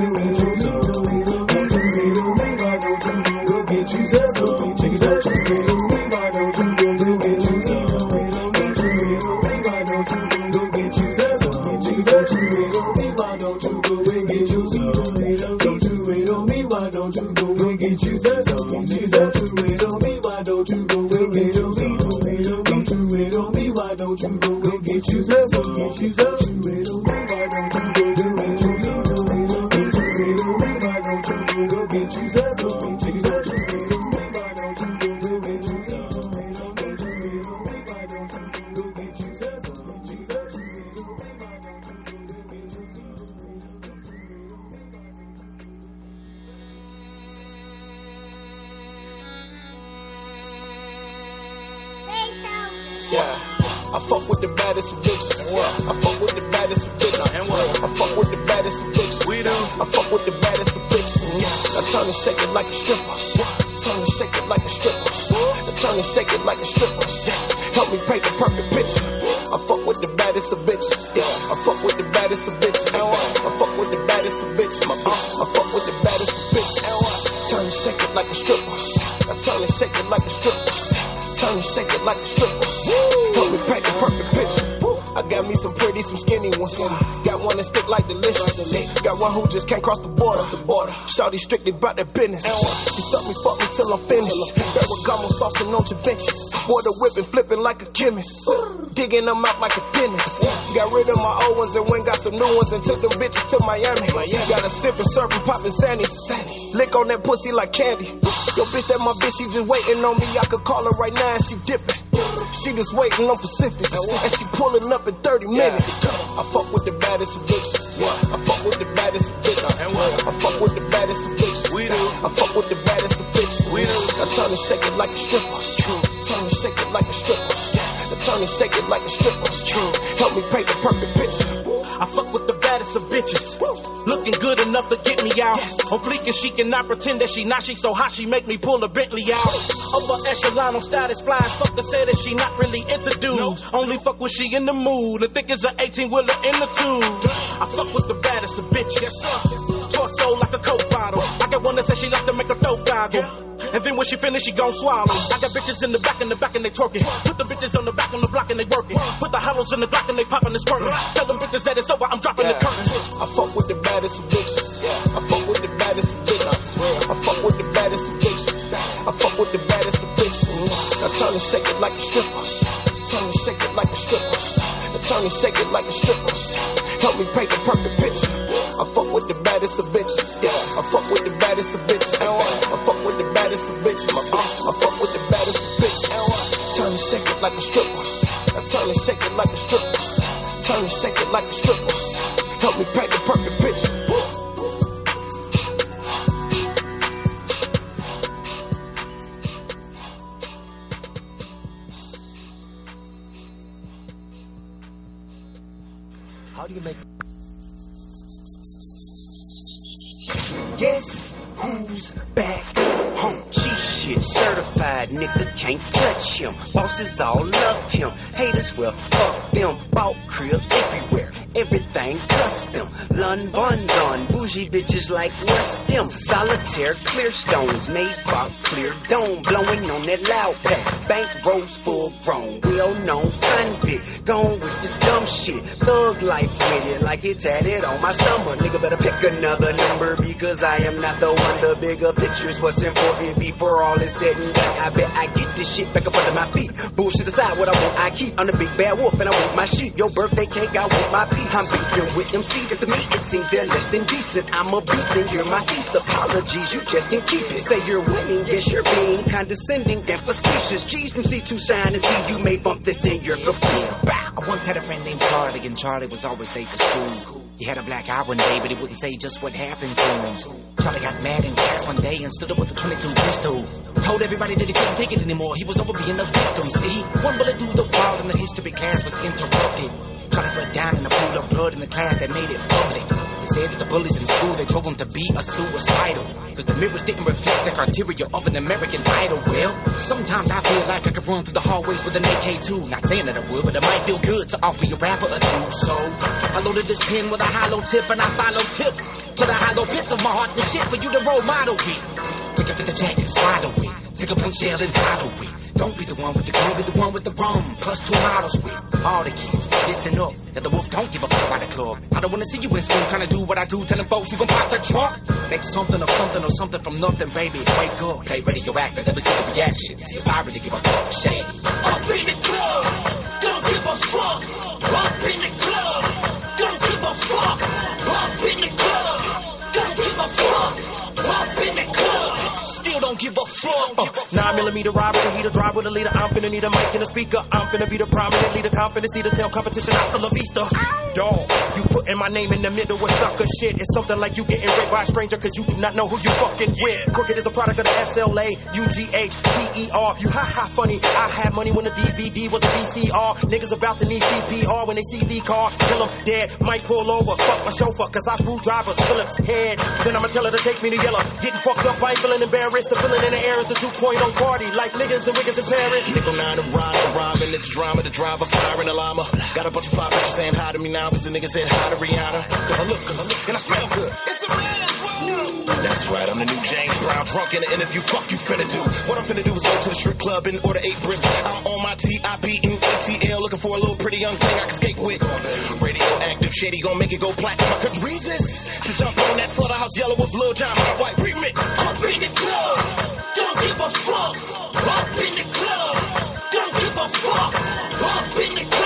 I fuck with the baddest of bitches. I fuck with the baddest of bitches. I fuck with the baddest of bitches. My. I fuck with the baddest of bitches. Turn and shake it like a stripper. I turn and shake it like a stripper. Turn and shake it like a stripper. Help me paint the perfect picture. I got me some pretty, some skinny ones. Got one that stick like delicious. Got one who just can't cross the border. The border. Shawty strictly about their business. She suck me, fuck me till I'm finished. Ferragamo sauce and on Juventus. Water whipping, flipping like a chemist. Digging them out like a dentist. Got rid of my old ones and went got some new ones and took them bitches to Miami. Got a sipping, surfing, popping sandy. Lick on that pussy like candy. Yo, bitch, that my bitch, she just waiting on me. I could call her right now and she dipping. She just waiting on Pacific. And she pulling up in 30 minutes. I fuck with the baddest of bitches. I fuck with the baddest of bitches. I fuck with the baddest of bitches. We do. I fuck with the baddest. Turn and shake it like a stripper. Turn and shake it like a stripper. I turn and shake it like a stripper. Help me paint the perfect picture. I fuck with the baddest of bitches. Looking good enough to get me out. On fleek and she cannot pretend that she not. She so hot she make me pull a Bentley out. Upper echelon on status flies. Fuck to say that she not really into dudes. Only fuck when she in the mood. And think it's an 18 wheeler in the tube. I fuck with the baddest of bitches. Yes, sir. Torso like a coke bottle. I got one that says she like to make a throat goggle. And then when she finish, she gon' swallow. I got bitches in the back, in the back, and they twerking. Put the bitches on the back on the block and they working. Put the hollows in the block and they popping and squirting. Tell them bitches that it's it's over, I'm dropping yeah. the curtain. I fuck with the baddest of bitches. Yeah. I fuck with the baddest of bitches. I, I fuck with the baddest of bitches. I fuck with the baddest of bitches. Now turn and shake it like a stripper. Turn and shake it like a stripper. Now turn and shake it like a stripper. Help me paint the perfect picture. I fuck with the baddest of bitches. Yeah. I fuck with the baddest of bitches. I fuck with the baddest of bitches. I fuck with the baddest of bitches. Turn and shake it like a stripper. I turn and shake it like a stripper. Turn it like a stripper. Help me paint the perfect picture. How do you make Guess who's back home? G shit certified, nigga can't touch him. Bosses all love him. Haters, well, fuck them. Bought cribs everywhere, everything custom. Lun buns on, bougie bitches like what's them? Solitaire clear stones, made by clear dome. Blowing on that loud pack, bank rolls full grown. Well known convict, gone with the dumb shit. Thug life with it, like it's tatted on my stomach. Nigga better pick another number because I am not the one. The bigger picture's what's important before all is said and done. I bet I get this shit back up under my feet. Bullshit aside, what I want, I keep. I'm the big bad wolf and I want my sheep. Your birthday cake, I want my piece. I'm beefing with MCs. And to me, it seems they're less than decent. I'm a beast and you're my feast. Apologies, you just can't keep it. Say you're winning, guess you're being condescending and facetious. G's from C2 shine and see you may bump this in your caprice. I once had a friend named Charlie, and Charlie was always late to school. He had a black eye one day, but he wouldn't say just what happened to him. Charlie got mad in class one day and stood up with a 22 pistol. Told everybody that he couldn't take it anymore. He was over being a victim. See, one bullet through the wall, and the history class was interrupted. Charlie fell down in a pool of blood in the class that made it public. They said that the bullies in school, they drove him to be a suicidal. Cause the mirrors didn't reflect the criteria of an American idol. Well, sometimes I feel like I could run through the hallways with an AK-2. Not saying that I would, but it might feel good to off me a rapper or two. So, I loaded this pen with a hollow tip and I follow tip to the hollow bits of my heart and shit for you to role model with. Take it for the jacket, swallow it. Take a punch shell and hollow it. Don't be the one with the girl, be the one with the rum. Plus two models with all the kids. Listen up, that the wolf don't give a fuck about the club. I don't wanna see you in school trying to do what I do, telling folks you gon' pop the trunk. Make something of something or something from nothing, baby. Wake up, play radioactive, let me see the reaction. See if I really give a fuck. Shade. Up in the club, don't give a fuck. Up in the club, give a fuck. Uh, nine millimeter ride with a heater, drive with a leader. I'm finna need a mic and a speaker. I'm finna be the prominent leader, confident to tell competition. I still la vista. Dog, you putting my name in the middle with sucker shit. It's something like you getting raped by a stranger cause you do not know who you fucking with. Crooked is a product of the SLA, UGH, TER. You ha ha funny. I had money when the DVD was a VCR. Niggas about to need CPR when they see the car. Kill them dead, might pull over. Fuck my chauffeur cause I screwdrivers Phillips head. Then I'ma tell her to take me to yellow. Getting fucked up, I ain't feeling embarrassed. The feeling in the air is the 2.0 party. Like niggas and wiggers in Paris. Nickel nine and ride and robbing. It's drama, the driver, firing a llama. Got a bunch of fly bitches saying hi to me now, cause the niggas said hi to Rihanna. Cause I look, cause I look, and I smell good. It's a world. That's right, I'm the new James Brown, drunk in the interview. Fuck you finna do. What I'm finna do is go to the strip club and order eight bricks. I'm on my TIP and ATL looking for a little pretty young thing I can skate with. Radioactive shady gon' make it go platinum. I couldn't resist to jump on that slaughterhouse yellow with Lil Jon Hot White remix. Up in the club, don't give a fuck. Up in the club, don't give a fuck. Up in the club,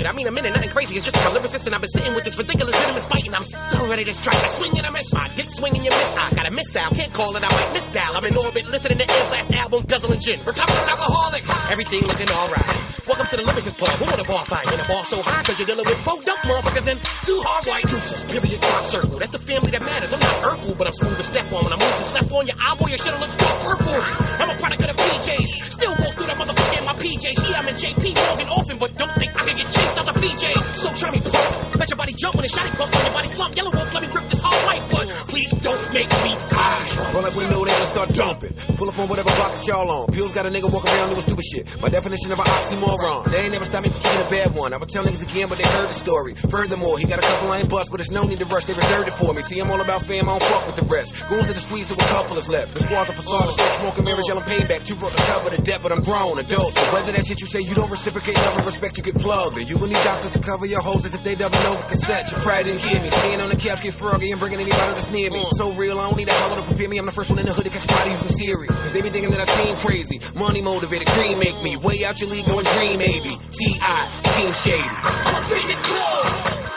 bit. I mean, a minute, nothing crazy. It's just my lyricist, and I've been sitting with this ridiculous venomous fight, and I'm so ready to strike. I swing and I miss. My dick swing and you miss. I got a miss out. Can't call it. I might miss dial. I'm in orbit, listening to Air's last album, guzzling gin. Recovering alcoholic. Everything looking alright. Welcome to the lyricist club. Who want a bar fight? In a bar so high, cause you're dealing with four dope motherfuckers and two hard white deuces. Period, drop circle. That's the family that matters. I'm not Urkel, but I'm smooth to step on. When I move to step on your eyeball, your shit'll look purple. I'm a product of the PJs. Still that motherfucker in my PJs. Yeah, I'm in JP Morgan orphan, but don't think I can get chased out the PJs. So try me, punk. Bet your body jump when it's shotty pump on your body slump. Yelawolf, let me rip this hard white, but please don't make me high. Roll up window, they gonna start jumping. Pull up on whatever block that y'all on. Pills got a nigga walking around doing stupid shit. My definition of an oxymoron. They ain't never stopped me from keeping a bad one. I would tell niggas again, but they heard the story. Furthermore, he got a couple I ain't bust, but there's no need to rush. They reserved it for me. See, I'm all about fam, I don't fuck with the rest. Goons to the squeeze to a couple is left. The squad's a facade, still smoking mirrors, yelling payback. You brought the cover to debt, but I'm grown, adult. So whether that shit you say you don't reciprocate, never respect, you get plugged. And you will need doctors to cover your hoes as if they double over cassette. You probably didn't hear me. Staying on the couch, get froggy and bringing anybody to sneeze. near me. So real, I don't need that hollow to prepare me. I'm the first one in the hood to catch a body using Siri. They be thinking that I seem crazy. Money motivated, green make me. Way out your league, going dream maybe. T.I. Team Shady. Up in the club,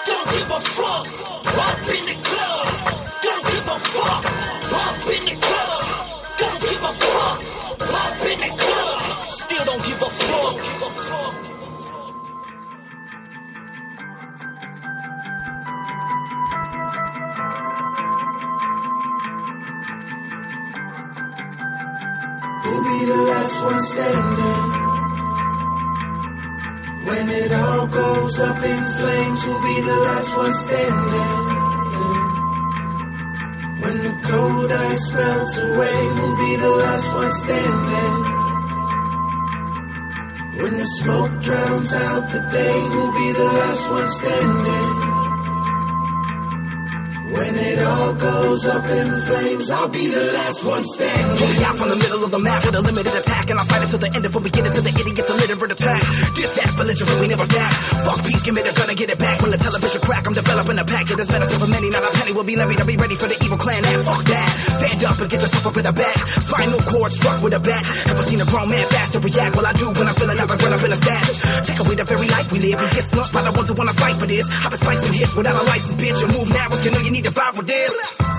don't give a fuck. Up in the club, don't give a fuck. Up in the club, Who'll be the last one standing? When it all goes up in flames, who'll be the last one standing? When the cold ice melts away, who'll be the last one standing? When the smoke drowns out the day, who'll be the last one standing? When it all goes up in flames, I'll be the last one standing. Pull me out from the middle of the map with a limited attack, and I'll fight it the end, from beginning to the idiots, a literate attack. This, that, belligerent, we never back. Fuck peace, me the gun and get it back. When the television crack, I'm developing a packet. There's medicine for many, not a penny will be levied. I'll be ready for the evil clan, and fuck that. Stand up and get yourself up in the back. Spinal cord struck with a bat. Ever seen a grown man faster react? Well, I do when I'm feeling up, I run up in a status. Take away the very life we live and get slumped by the ones who wanna fight for this. I've been slicing hits without a license, bitch. You move now if you know you need with this.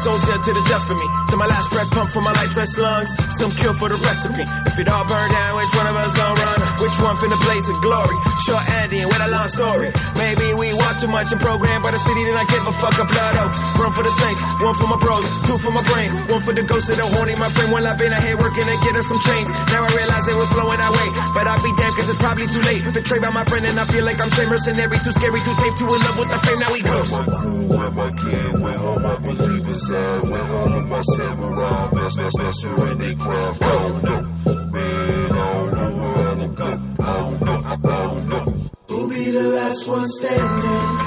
Soldier to the death for me. To my last breath, pump for my life fresh lungs. Some kill for the recipe. If it all burn down, which one of us gon' run? Which one finna blaze of glory? Short ending with a long story. Maybe we walk too much and program by the city, then I give a fuck a blood oh. One for the saints, one for my bros, two for my brain, one for the ghost of the horny, my friend. One life in ahead working and get us some change. Now I realize it was flowing our way. But I'll be damned cause it's probably too late. Betrayed by my friend and I feel like I'm trained mercenary, too scary, too tame, too in love with the fame. Now we go. Best, best, in they craft. Man, go. Who'll be the last one standing?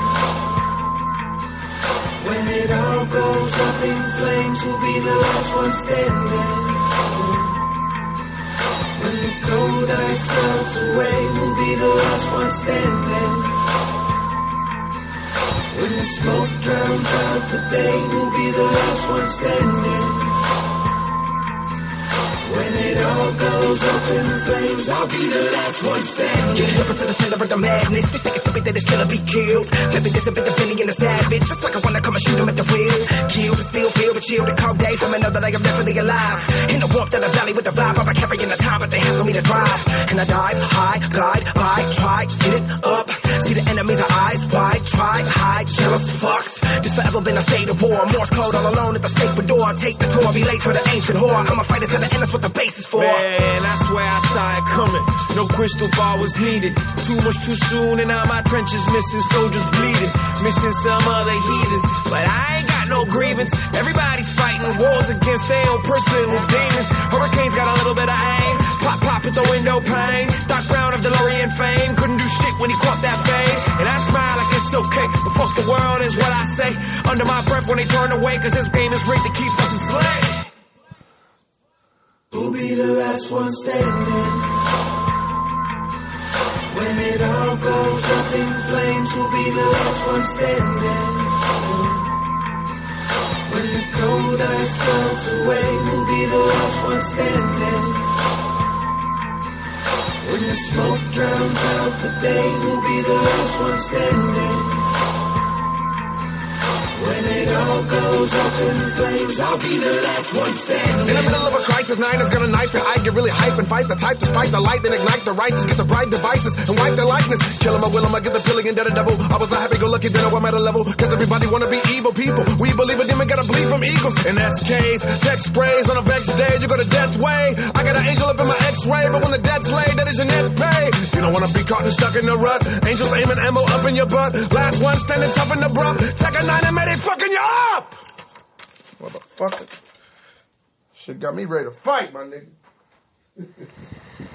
When it all goes up in flames, who'll be the last one standing? When the cold ice melts away, who'll be the last one standing? When the smoke drowns out the day, who'll be the last one standing? When it all goes up in flames, I'll be the last one standing. Get up into the center of the madness. They think it's something that is gonna be killed. Maybe this a bit of Benny and the savage. Just like I wanna come and shoot him at the wheel. Kill to still feel the chill. The cold days, I'm know that I am definitely alive. In the warmth of the valley with the vibe, I'm carrying the time, but they have for me to drive. And I dive high, glide by, try, get it up. See the enemies are eyes wide, try, hide, jealous fucks. This forever been a state of war. Morse code all alone at the sacred door. Take the tour, be late to the ancient whore. I'm a fighter to the end, that's what the base is for. Man, I swear I saw it coming. No crystal ball was needed. Too much too soon, and now my trenches missing soldiers bleeding. Missing some other heathens. But I ain't got no grievance. Everybody's fighting wars against their own personal demons. Hurricanes got a little bit of aim. Pop, pop at the window pane. Doc Brown of DeLorean fame. Couldn't do shit when he caught that fame. And I smile like it's okay. But fuck the world is what I say. Under my breath when they turn away. Cause this game is rigged to keep us enslaved. Who'll be the last one standing? When it all goes up in flames, who'll be the last one standing? When the cold ice melts away, who'll be the last one standing? When the smoke drowns out the day, who'll be the last one standing? When it all goes up in flames, I'll be the last one standing. In the middle of a crisis, nine is gonna knife it. I get really hype and fight the type to spike the light, then ignite the righteous, get the bright devices and wipe their likeness. Kill 'em, I will 'em, I get the feeling and dead a devil. I was a happy-go-lucky, then I'm at a level. Cause everybody wanna be evil people. We believe them and gotta bleed from eagles. And SKs, tech sprays on a vex day, you go to death's way. I got an angel up in my x-ray, but when the death's laid, that is your net pay. You don't wanna be caught and stuck in the rut. Angels aiming ammo up in your butt. Last one standing tough and abrupt. Take a nine and made it fucking you up! Motherfucker. Shit got me ready to fight, my nigga.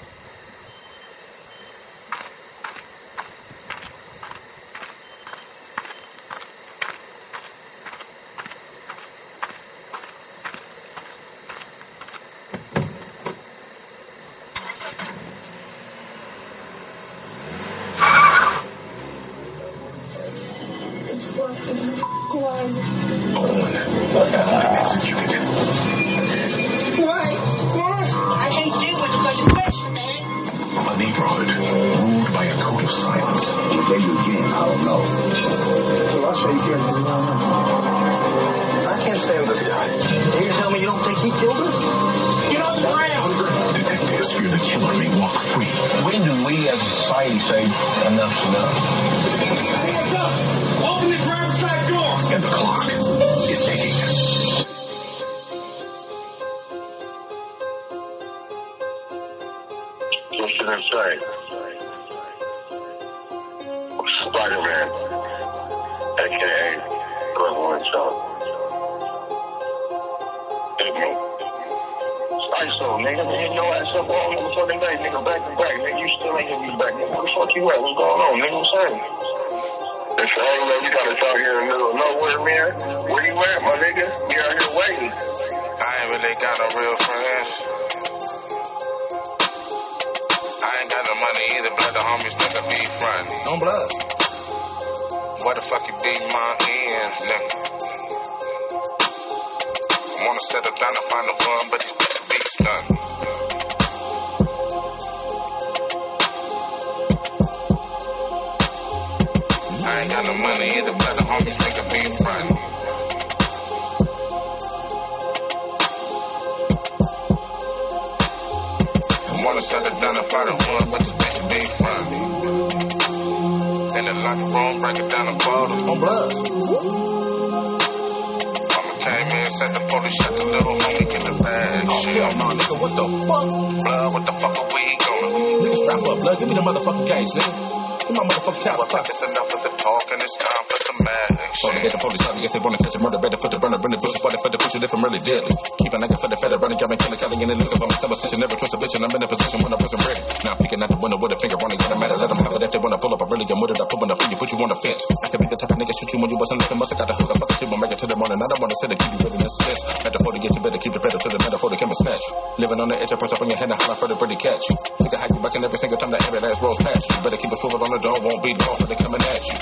every last rolls past you. Better keep a swivel on the door, won't be long for they coming at you.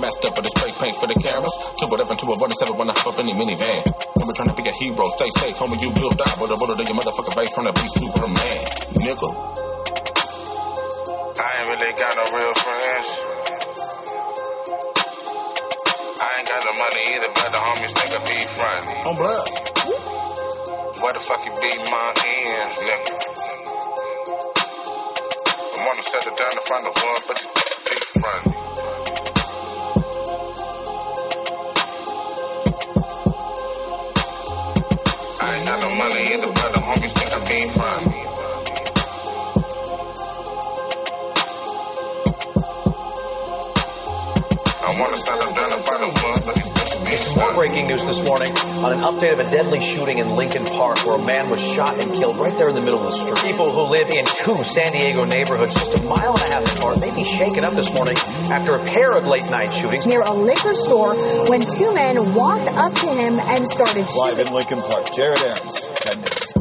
Messed up with the spray paint for the cameras. Two whatever to a one seven when I hop up in the minivan. When we're trying to be a hero, stay safe, homie, you will die. But a bullet in your motherfucking face trying to be Superman. Nigga. I ain't really got no real friends. I ain't got no money either, but the homies nigga be front. On blood. Where the fuck you be my ends, nigga? I wanna settle down and find the one, but you be front. I ain't got no money either, but the homies nigga be front. I wanna settle down and find the one, More breaking news this morning on an update of a deadly shooting in Lincoln Park where a man was shot and killed right there in the middle of the street. People who live in two San Diego neighborhoods just a mile and a half apart may be shaken up this morning after a pair of late night shootings. near a liquor store when two men walked up to him and started shooting. Live in Lincoln Park, Jared Aaron's. 10 minutes.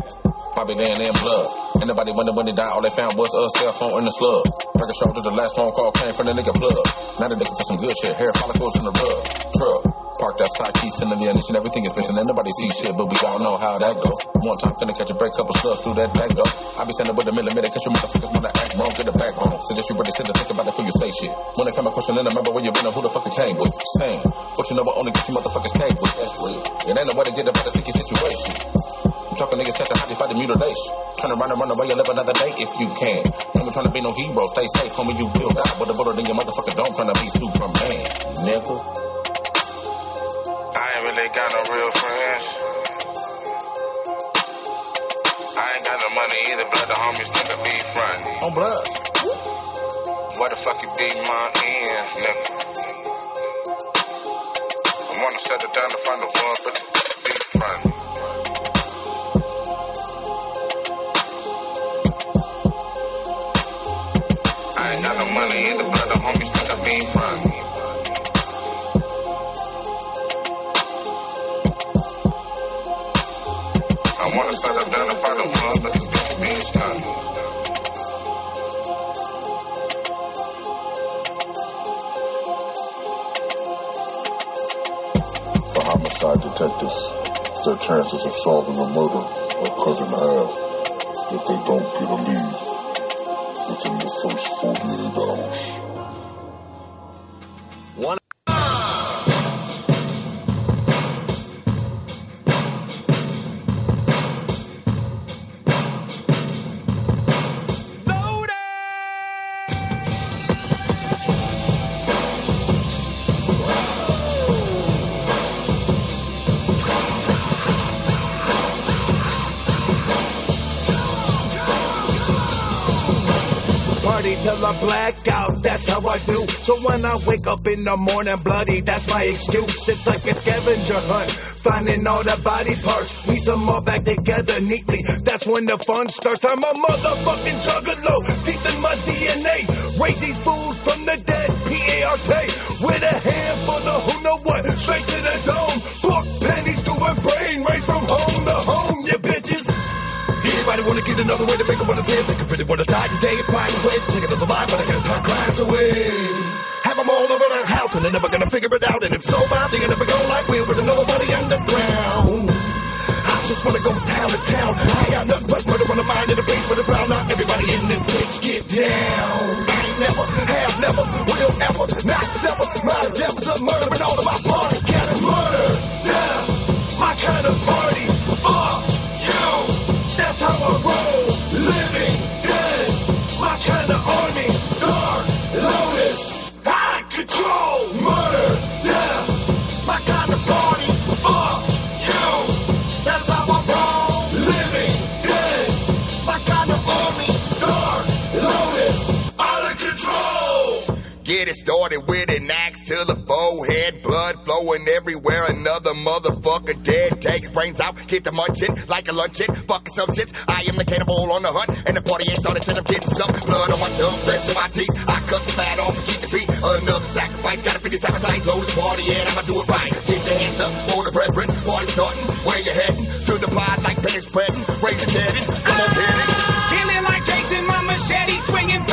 Probably laying in blood. Ain't nobody wonder when they died, all they found was a cell phone in the slug. Record that the last phone call came from the nigga plug. Now they looking for some good shit, hair follicles in the rug. Truck. Parked outside, keys in the ignition, everything is missing. and nobody sees shit, but we all know how that go. One time finna catch a break, couple slugs through that back door. I be standing with a millimeter, cause you motherfuckers wanna act wrong, get a backbone. Suggest you really sit and think about it before you say shit. When they come a question, then remember where you been and who the fuck you came with. Same. But you know only gets you motherfuckers came with. That's real. It ain't no way to get about a sticky situation. Talking niggas catch a hottie by the mutilation. Turn around and run away and live another day if you can. Never trying to be no hero, stay safe, homie, you will die. But a bullet in your motherfucker don't trying to be Superman, nigga. I ain't really got no real friends. I ain't got no money either, but the homies nigga be front. On blood. Where the fuck you be my ends, nigga? I wanna settle down to find the one, but you be front. Money but the homies be front. I wanna down but this bitch be stunned. For homicide detectives, their chances of solving a murder are cut in half if they don't get a lead within the first 48 how I do. So when I wake up in the morning bloody, that's my excuse. It's like a scavenger hunt, finding all the body parts. Piece them all back together neatly. That's when the fun starts. I'm a motherfucking juggalo, deep in my DNA. Raise these fools from the dead, P-A-R-K. With a handful of who know what, straight to the Anybody another way to make them understand? They can really wanna die today and find a way to take another life, but I gotta turn clients away. Have them all over the house and they're never gonna figure it out. And if so, bad, they're never go like we with nobody underground. I just wanna go town to town. I got nothing but murder on the mind and the face for the ground. Now everybody in this bitch get down. I ain't never, have never, will ever, not sever. My devils are murdering all of my party. Got murder down. My kind of party. Fuck. That's how I roll. Living dead. My kind of army. Dark. Lotus. Out of control. Murder. Death. My kind of party. Fuck you. That's how I roll. Living dead. My kind of army. Dark. Lotus. Out of control. Get it started with flowing everywhere. Another motherfucker dead. Takes brains out, get the munching like a luncheon. Fucking some shits. I am the cannibal on the hunt, and the party ain't started till I'm getting some blood on my tongue, rest in my teeth. I cut the fat off, keep the feet. Another sacrifice, gotta finish appetite, load this party, and I'ma do it right. Get your hands up for the brethren. Party starting, where you heading? To the pod like pennies spreading. Raise your cannon, come on, get it. Feeling like Jason, my machete swinging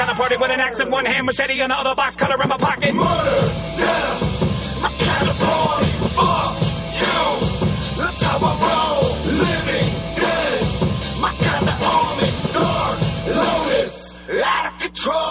rocks. It's my kind of party with an axe in one hand, machete in the other, box cutter in my pocket. Murder, death, of party. Fuck you. That's how I roll. Living dead. My kind of army. Dark. Lotus. Out of control.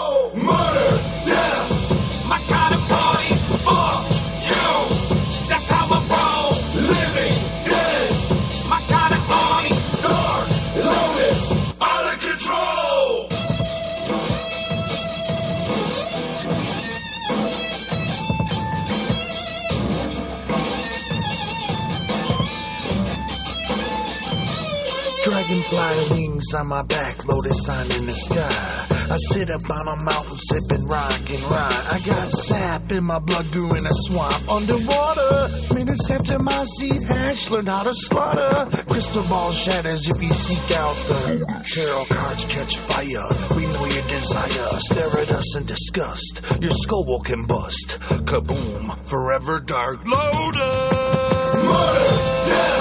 On my back, lotus sign in the sky. I sit up on a mountain sipping rock and rye. I got sap in my blood, grew in a swamp underwater. Minutes after my seed hatch, learned how to slaughter. Crystal ball shatters if you seek out the tarot cards catch fire. We know your desire. Stare at us in disgust. Your skull will combust. Kaboom! Forever dark. Lotus. Murder. Death.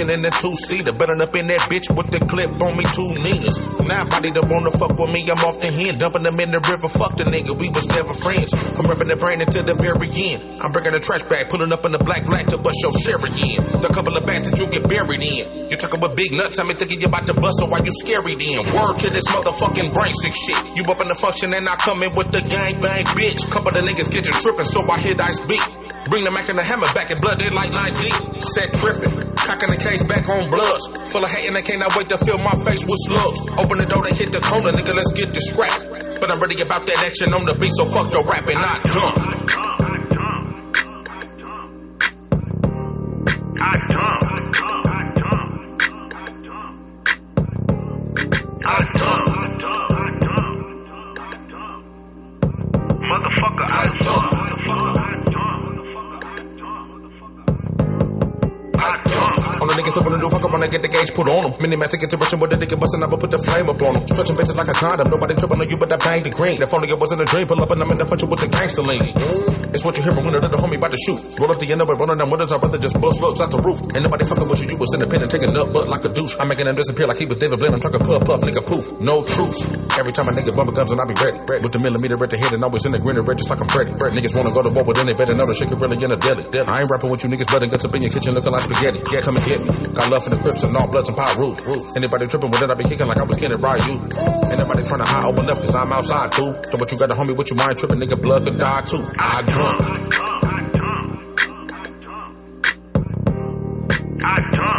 In the two seater. Betting up in that bitch with the clip on me, two niggas. Now body that wanna fuck with me, I'm off the hand. Dumping them in the river, fuck the nigga, we was never friends. I'm ripping the brain until the very end. I'm bringing the trash bag, pulling up in the black black to bust your share again. The couple of bags that you get buried in. You talking with big nuts, I mean thinking you about to bust, so why you scary then? Word to this motherfucking brain sick shit. You up in the function and I come in with the gang bang bitch. Couple of niggas get you tripping, so I hit ice beat. Bring the Mac and the hammer back in blood, they like 9 deep. Set tripping. Cocking the case back on bloods. Full of hate and they cannot wait to fill my face with slugs. Open the door, they hit the corner, nigga, let's get the scrap. But I'm ready about that action on the beat, so fuck the rapping, I come. The gauge put on them. Mini magic interruption with the nigga bustin' up and put the flame up on them. Stretching bitches like a condom. Nobody tripping on you, but I bang the green. If only it wasn't a dream, pull up and I'm in the function with the gangster lean. It's what you hear from when another homie about to shoot. Roll up the end of it, rolling down windows. I'd rather just bust looks out the roof. Ain't nobody fucking with you. You was independent, taking up butt like a douche. I'm making him disappear like he was David Blaine. I'm talking puff puff, nigga poof. No truce. Every time a nigga bump guns and I be ready. With the millimeter at the head and always in the grinner red just like I'm Freddy. Fred niggas wanna go to war, but then they better know the shit could really in a deli. I ain't rapping with you niggas, blood and guts up in your kitchen looking like spaghetti. Yeah, come and get me. Got love for the Crips and all bloods and power rules. Anybody tripping with it, I be kicking like I was kidding, right? You. Ain't nobody trying to hide open up cause I'm outside too. So what you got a homie with you mind tripping, nigga, blood could die too. I I dumb. I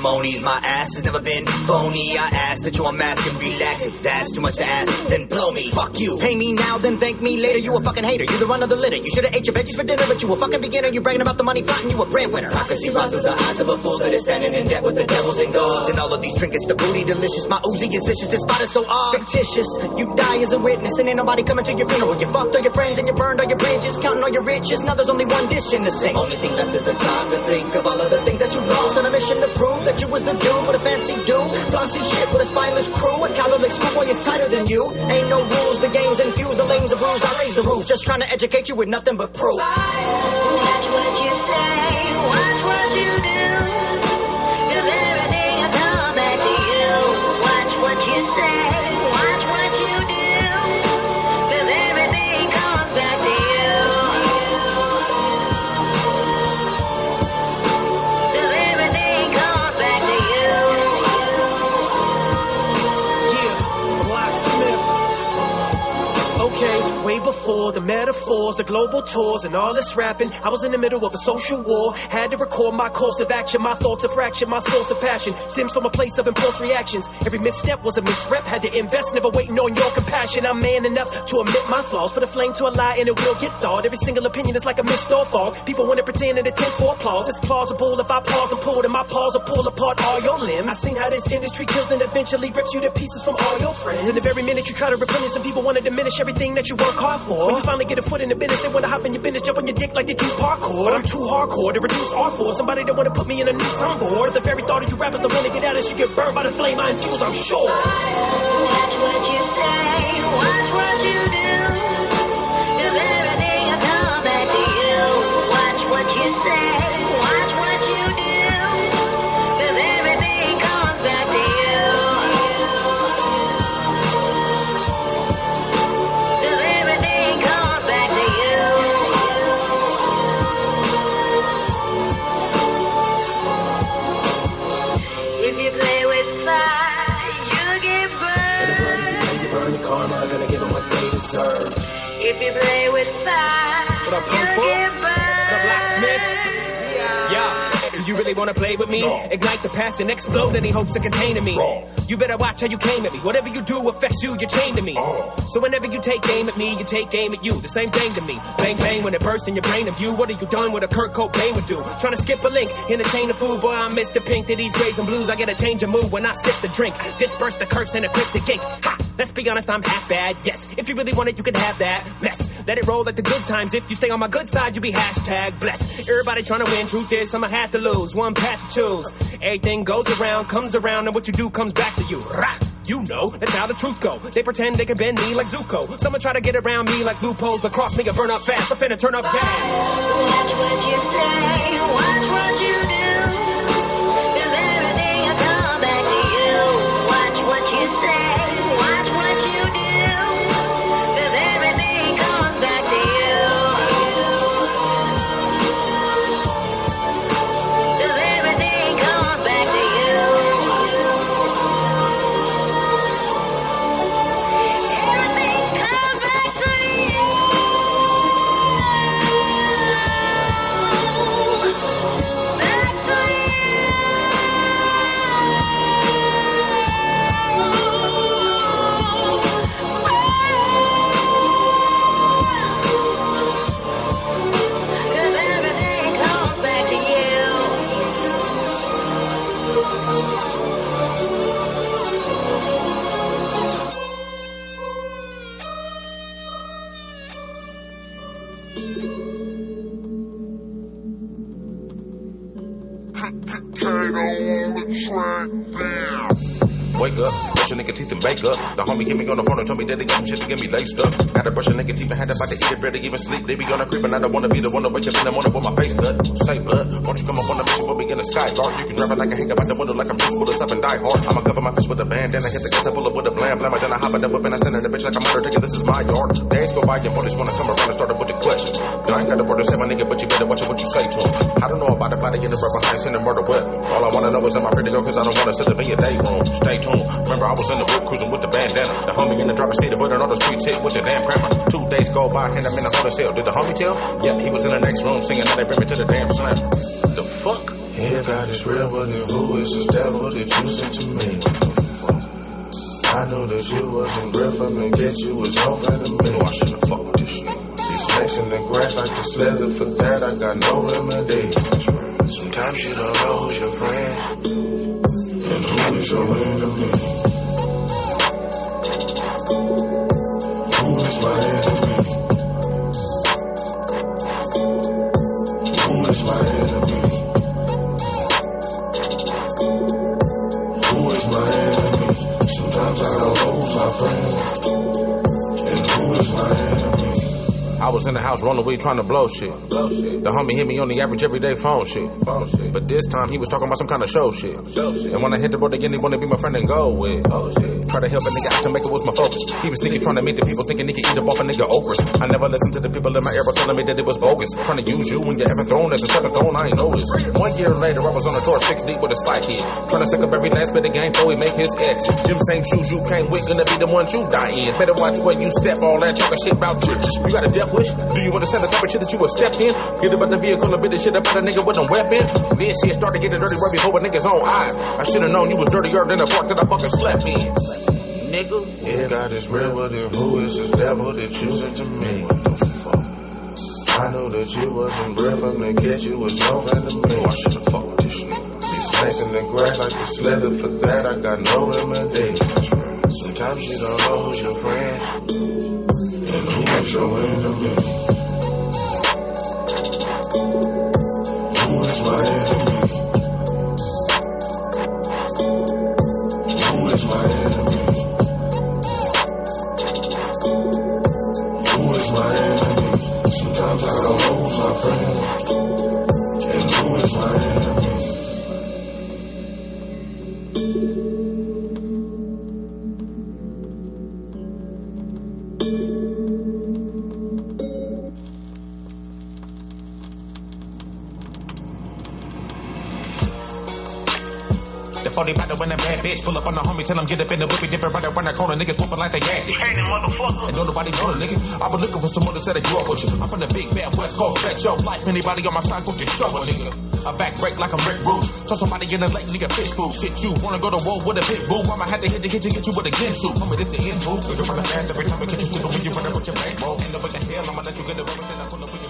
of ceremonies. My ass has never been phony. I ask that you unmask and relax. If that's too much to ask, then blow me. Fuck you. Pay me now, then thank me later. You a fucking hater. You the run of the litter. You should have ate your veggies for dinner, but you a fucking beginner. You bragging about the money frontin', you a breadwinner. I can see right through the eyes of a fool that is standing in debt with the devils and gods. And all of these trinkets, the booty delicious. My Uzi is vicious. This spot is so odd. Fictitious. You die as a witness, and ain't nobody coming to your funeral. You fucked all your friends and you burned all your bridges, counting all your riches. Now there's only one dish in the sink. Only thing left is the time to think of all of the things that you lost on a mission to prove that you was the dude with a fancy do. Flossy shit with a spineless crew. A Catholic schoolboy is tighter than you. Ain't no rules, the game's infused, the lanes are bruised. I raise the roof, just trying to educate you with nothing but proof. Watch what you say, watch what you do. everything will come back to you. Watch what you say, The metaphors, the global tours, and all this rapping, I was in the middle of a social war. Had to record my course of action, my thoughts of fraction, my source of passion. Sims from a place of impulse reactions. Every misstep was a misrep, had to invest, never waiting on your compassion. I'm man enough to admit my flaws, put a flame to a lie, and it will get thawed. Every single opinion is like a mist or fog. People want to pretend and attempt for applause. It's plausible if I pause and pull, then my paws will pull apart all your limbs. I seen how this industry kills and eventually rips you to pieces from all your friends. And the very minute you try to replenish, some people want to diminish everything that you work hard for. When you finally get a foot in the business, they want to hop in your business, jump on your dick like they do parkour. But I'm too hardcore to reduce R for somebody that want to put me in a new soundboard. The very thought of you rappers want to get out of you get burned by the flame I infuse, I'm sure. Watch what you say, watch what you do. If you play with fire, What up, you Punk Foot? get burned. What Blacksmith? Yeah. Do you really wanna play with me? Ignite the past and explode any hopes of containing me. You better watch how you came at me. Whatever you do affects you, you're chained to me. Oh. So whenever you take aim at me, you take aim at you. The same thing to me. Bang bang when it bursts in your brain of you. What have you done what a Kurt Cobain would do? Trying to skip a link in a chain of food. Boy, I'm Mr. Pink to these grays and blues. I get a change of mood when I sip the drink. Disperse the curse and a the ink. Ha! Let's be honest, I'm half bad. Yes, if you really want it, you can have that mess. Let it roll like the good times. If you stay on my good side, you be hashtag blessed. Everybody trying to win. Truth is, I'ma have to lose. One path to choose. Everything goes around, comes around, and what you do comes back to you. Rah! You know, that's how the truth go. They pretend they can bend me like Zuko. Someone try to get around me like loopholes, but cross me and burn up fast. I'm finna turn up gas. Watch what you say, watch what you do. 'Cause everything will come back to you. Watch what you say, you on the track, Wake up, brush your nigga teeth and bake up. The homie get me on the phone and told me that they got some shit to get me laced up. Had to brush your nigga teeth and had to about to eat it, barely even sleep. They be on the creep and I don't wanna be the one to wake up in the morning with my face cut. Say blood, won't you come up on the mission, put me in the sky guard. You can drive it like a hang about the window like I'm Bruce Willis up and die hard. I'ma cover my face with a band, then I hit the gas, I pull up with a blam, blam, then I hop in the whip and I stand in the bitch like I'm Undertaker, this is my yard. Days go by and police wanna come around and start up with the questions. I ain't got the word to say my nigga, but you better watch what you say to him. I don't know about the body in the rubber behind sending murder weapon. All I wanna know is am I ready to go cause I don't wanna sit up in your day room. Stay tuned. Remember I was in the whip cruising with the bandana. The homie in the driver's seat, putting all the streets hit with the damn grammar. Two days go by, and I'm in the hotel cell. Did the homie tell? Yeah, he was in the next room singing, and they bring me to the damn slam. The fuck? Here God is real, but then who is this devil that you sent to me? Fuck? I know that you wasn't real from the get you was no friend of me. Oh, I should've fucked with this shit. These snakes in the grass like the leather, for that I got no remedy. Sometimes you don't know who's your friend, and who is your enemy. Who is my enemy? In the house rolling weed trying to blow shit. The homie hit me on the average everyday phone shit. But this time he was talking about some kind of show shit. And when I hit the road again, he wanted to be my friend and go with. Try to help a nigga out to make it was my focus. He was thinking trying to meet the people thinking he could eat up off a nigga okras. I never listened to the people in my era telling me that it was bogus. Trying to use you when you haven't thrown as a seventh throne, I ain't noticed. One year later, I was on a tour six deep with a spike hit. Trying to suck up every last bit of game before he make his exit. Them same shoes you came with, gonna be the ones you die in. Better watch where you step, all that talking shit about churches. You got a death wish? Do you understand the type of shit that you would step in? Get about the vehicle and bit the shit about a nigga with a weapon. Then shit started getting dirty right before a nigga's own eyes. I should've known you was dirtier than the park that I fucking slept in. Nigga, yeah, God is real, but then who is this devil that you sent to me? What the fuck? I know that you wasn't real from the get you was no friend to me. I should've fucked with this shit. These snakes in the grass like the leather, for that I got no remedy. Sometimes you don't know who's your friend, is your. Who is my? Who is my? Who is my? Sometimes I know who's my friend, Pull up on the homie, tell him get up in the whippy, dip it right around the corner. Niggas whooping like they gas. And don't nobody know the nigga. I been looking for someone to set a up with you. I'm from the big bad west coast, bet your life. Anybody on my side, go show a nigga. A back break like I'm Rick Root. So somebody in the lake, nigga, fish food. Shit, you wanna go to war with a big boo? I'ma have to hit the kitchen, get you with a shoot. Homie, this the end fool. You're running fast every time I catch you slipping when you run up with your back, bankroll. End up with your hell, I'ma let you get the rubber, then I pull up with your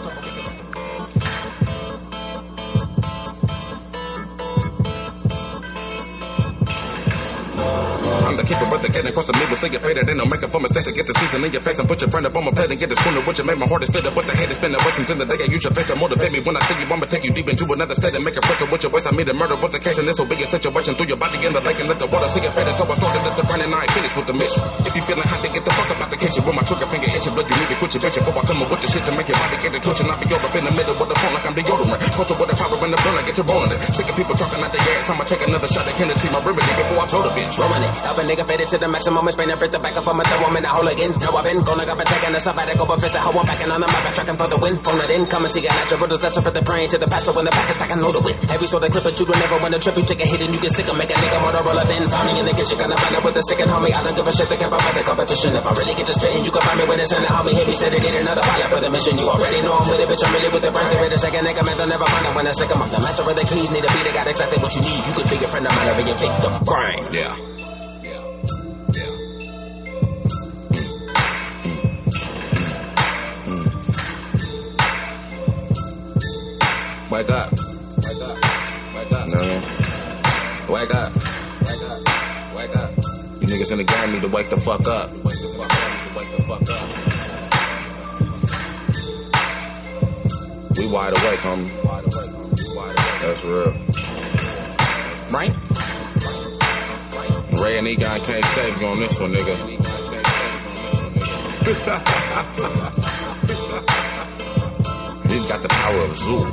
I'm the keeper, brother, getting close to me. Will see you faded, ain't no making for mistakes to get the season in your face and put your friend up on my plate and get the spoon to which it made my heart is up with the head is spinning. What's in the day I use your face to motivate me when I see you. I'ma take you deep into another state and make a pressure with your waist. I made a murder. What's the case? And this will be a situation through your body in the lake and let the water see your faded. So I started at the burn and I ain't finished with the mission. If you feeling hot, then get the fuck up out the kitchen with my trigger finger itching. But you need to quit your bitch before I come up with the shit to make your body get the twitching. I'll be over in the middle with the phone like I'm deodorant. Posted with the power in the burner, get your rolling it. Sick of people talking out their ass. I'ma take another shot at Hennessy, my remedy before I told a bitch. Rolling it. A nigga faded to the maximum and spraying breath the back up on my throw. I'm in the hole again. Now I've been going up and taking a sabbatical, but visit how I'm backing on the map, tracking for the win. Phone it in, coming to your natural disaster for the praying to the pastor when the back is back and loaded with. Every sort of clip that you don't never want to trip, you take a hit and you get sick and make a nigga Motorola then. Find me in the kitchen, gonna find out with the sick and homie. I don't give a shit, they can't fight the competition. If I really get to spitting, you can find me when it's in the homie. Hit me, said it, need another pilot for the mission. You already know I'm with it, bitch. I'm really with the brains. With a second nigga, man, they'll never find it when I sick 'em up. The master of the keys need a beat, they got exactly what you need. You could be a friend of mine or your victim. Grind. Yeah. Wake up. Wake up. Wake up. No. Wake up. Wake up. Wake up. You niggas in the game need to wake the fuck up. Wake the fuck up. Wake the fuck up. We wide awake, homie. Wide awake. Wide awake. That's real. Right? Ray and Egon can't save you on this one, nigga. He's got the power of Zuul.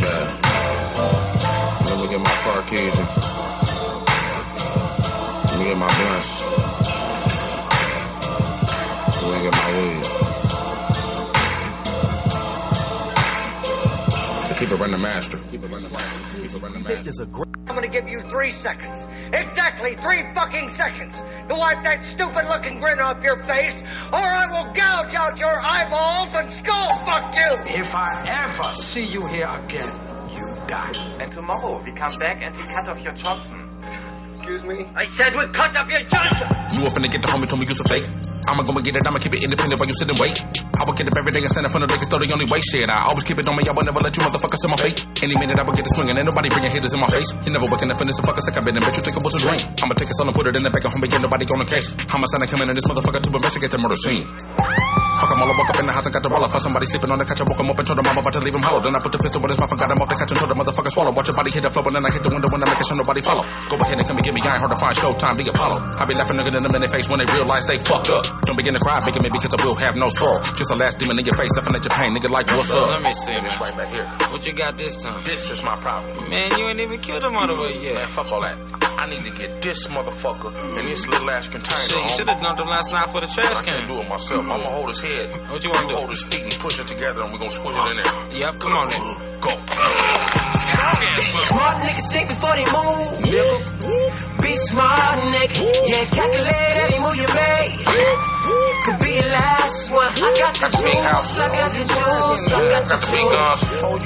Yeah. Let me get my car keys let me get my blunts. Keep it running master. Keep it running master. Keep it running master. I'm gonna give you three seconds. Exactly three fucking seconds to wipe that stupid looking grin off your face, or I will gouge out your eyeballs and skull fuck you! If I ever see you here again, you die. And tomorrow we come back and we cut off your Johnson. Excuse me? I said we cut off your Johnson! You up finna get the homie told me you so fake. I'ma go and get it, I'ma keep it independent while you sit and wait. I will get up every day and stand in front of they can still the only way shit. I always keep it on me, I will never let you motherfuckers in my face. Any minute I will get to swinging, ain't nobody bringing haters in my face. You never working up in this fucker sick, I've been in bitch, you think it was a dream. I'ma take a son and put it in the back of home, but ain't nobody on the case. I'ma send a coming in this motherfucker to investigate the murder scene. Fuck him all, I woke up in the house and got the roller for somebody sleeping on the couch. I woke him up and told him I'm about to leave him hollow. Then I put the pistol with his mouth and got him off the couch and told the motherfucker swallow. Watch your body hit the floor, and then I hit the window when I make it sure nobody follow. Go ahead and come and get me, I ain't hard to find. Showtime, be Apollo. I be laughing nigga in them in their face when they realize they fucked up. Don't begin to cry, making me because I will have no sorrow. Just a last demon in your face, laughing at your pain, nigga like what's up? Let me see, man. Right back here. What you got this time? This is my problem. Man, you ain't even killed him all the way yet. Man, fuck all that. I need to get this motherfucker in this little ass container. Shit, you should have dumped him last night for the trash I can't can. do it myself. I'ma hold his head. What you wanna do? Hold his feet and push it together, and we're gonna squish it in there. Yep, come on then. Go. Smart niggas think before they move. Be smart, nigga. Yeah, calculate every move you make. Could be your last one. I got the juice. I got the juice. I got the juice. Oh.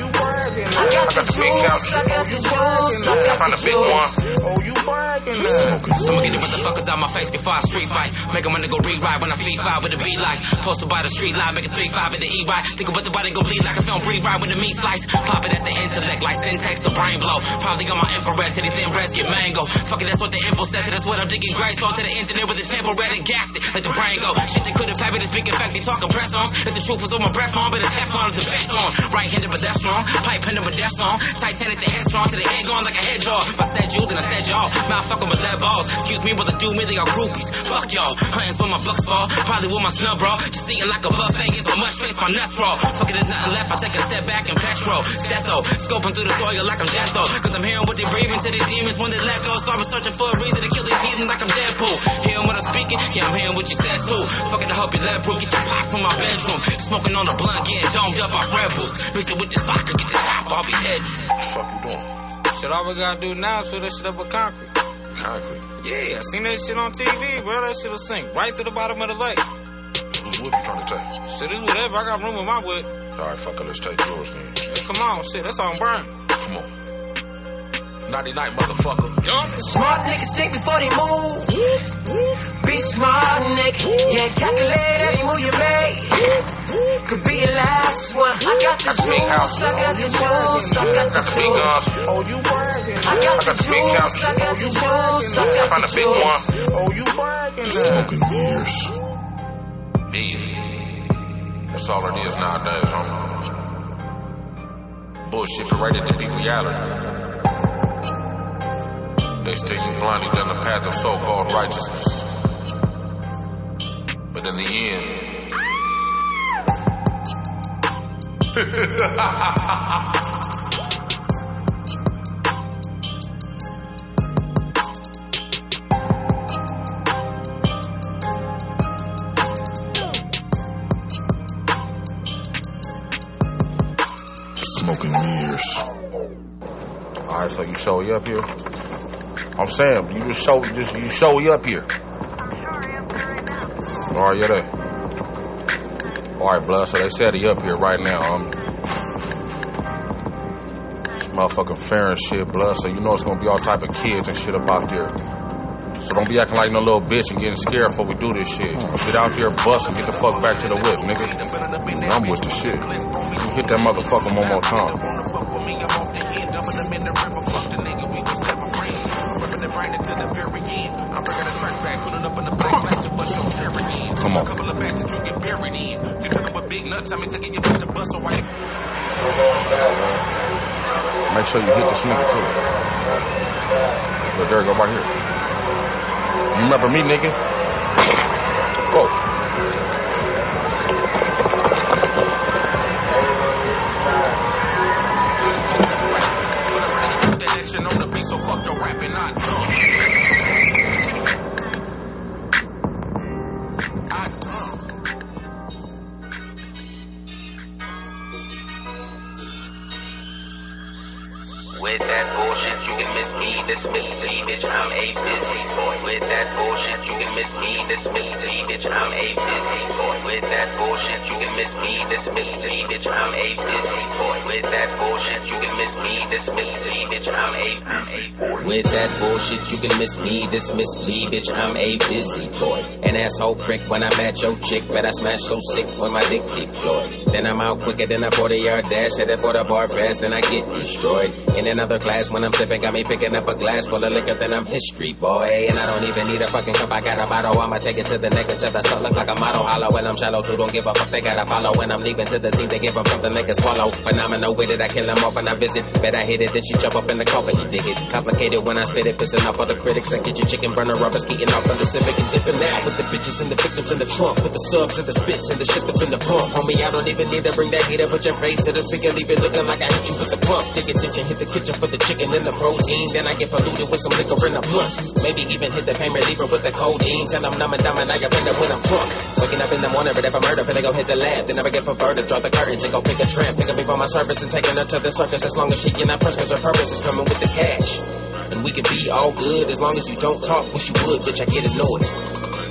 I got the juice. I got the juice. I got the a big juice. one. Oh, you bragging now. I'ma get the motherfuckers out my face before I street fight. Make wanna go rewrite when I feed five with a beat like. Posted by the street line, make a three five in the E right. Think about the body go bleed like a film right with the meat slice. Pop it at the intellect like syntax, the brain blow. Probably got my infrared till these inbreds get mango. Fuck it, that's what the info said. That's what I'm digging grace on to the internet with the tempo red and gassed it like the brain go. Shit they couldn't play, but it's speaking fact they talking press on. If the truth was on my breath on, but it's Teflon is the best on. Right handed, but that's strong. Pipe handed, but that's strong. Titanic the head strong to the head gone like a head jaw. If I said you, then I said y'all. Mouth fucking with lead balls. Excuse me, brother, do me, they are groupies. Fuck y'all. Hunting for my bucks fall. Probably with my snub bro. Just eating like a buffet. Get so much space, my nuts raw. Fuck it, there's nothing left. I take a step back and petrol. Stetho. Scoping through the soil like I'm Jethro. Cause I'm hearing what they breathing to these demons when they let go. So I'm searching for a reason to kill these heathens like I'm Deadpool. Hearing what I'm speaking? Yeah, I'm hearing what you said too. Fuck it, I hope you let proof. Get your pop from my bedroom. Smoking on the blunt, getting domed up off Red Bulls. Mix it with this vodka, get the chop, I'll be head. fuck you doing? Shit, all we gotta do now is fill that shit up with concrete. Concrete. Yeah, I seen that shit on TV, bro. That shit'll sink right to the bottom of the lake. Whose wood you trying to take? Shit, it's whatever. I got room in my wood. All right, fuck it, let's take yours then. Yeah, come on, shit, that's on burn. Come on. Nighty night, motherfucker. Smart niggas think before they move. Be smart, nigga. Yeah, calculate every move you make. Could be your last one. I got got the juice, I got the juice, I got the juice. Oh, you bragging. I got the juice, I got the juice, I got found the a big juice. one. Oh, you bragging. Smoking years. Yeah. That's all it is nowadays, homie. Bullshit paraded to be reality. They steer you blindly down the path of so-called righteousness. But in the end, Smoking mirrors. All right, so you show you up here. I'm saying you just show just you show up here. All right, you there? All right, blood. So they said he up here right now. Um, motherfucking fair and shit, blood. So you know it's gonna be all type of kids and shit up out there. So don't be acting like no little bitch and getting scared before we do this shit. Get out there, bust and get the fuck back to the whip, nigga. I'm with the shit. Hit that motherfucker one more time. Come on. A couple of pants to drink it parody. You took up a big nut, I mean, to get you to bust away. Make sure you hit this nigga too. Look, there, go right here. You remember me, nigga? Go. The so fuck your rapping, not miss me, dismiss me, bitch, I'm a busy boy. With that bullshit, you can miss me, dismiss me, bitch, I'm a busy boy. With that bullshit, you can miss me, dismiss me, bitch, I'm a busy boy. With that bullshit, you can miss me, dismiss me, bitch, I'm a busy boy. With that bullshit, you can miss me, dismiss me, bitch, I'm a busy boy. An asshole prick when I met your chick, but I smash so sick when my dick deployed. Then I'm out quicker than a 40 yard dash, headed for the bar fast, then I get destroyed. In another class, when I'm sipping, got me picking up a glass full of liquor, then I'm history, boy. And I don't even need a fucking cup, I got a bottle, I'ma take it to the neck until the stuff look like a model. Hollow when I'm shallow, too, don't give a fuck, they gotta follow. When I'm leaving to the scene, they give up something they can swallow. Phenomenal with it, I kill them off when I visit. Bet I hit it, then she jump up in the coffin, you dig it. Complicated when I spit it, pissing off all the critics. I get your chicken burner rubber, skating off on the Civic and dipping out with the bitches and the victims in the trunk, with the subs and the spits and the shit up in the pump. Homie, I don't even need to bring that heat up, put your face to the speaker, leave it looking like I hit you with the pump. Take attention, hit the kitchen for the chicken and the protein. Then I get polluted with some liquor in the blunt. Maybe even hit the pain reliever with the codeine. Till I'm numb and dumb and I get better when I'm drunk. Waking up in the morning, but if I murder, finna go hit the lab. Then never get perverted, draw the curtains and go pick a tramp. Pick up me for my service and taking her to the circus. As long as she can not press, cause her purpose is coming with the cash. And we can be all good as long as you don't talk. Wish you would, bitch, I get annoyed.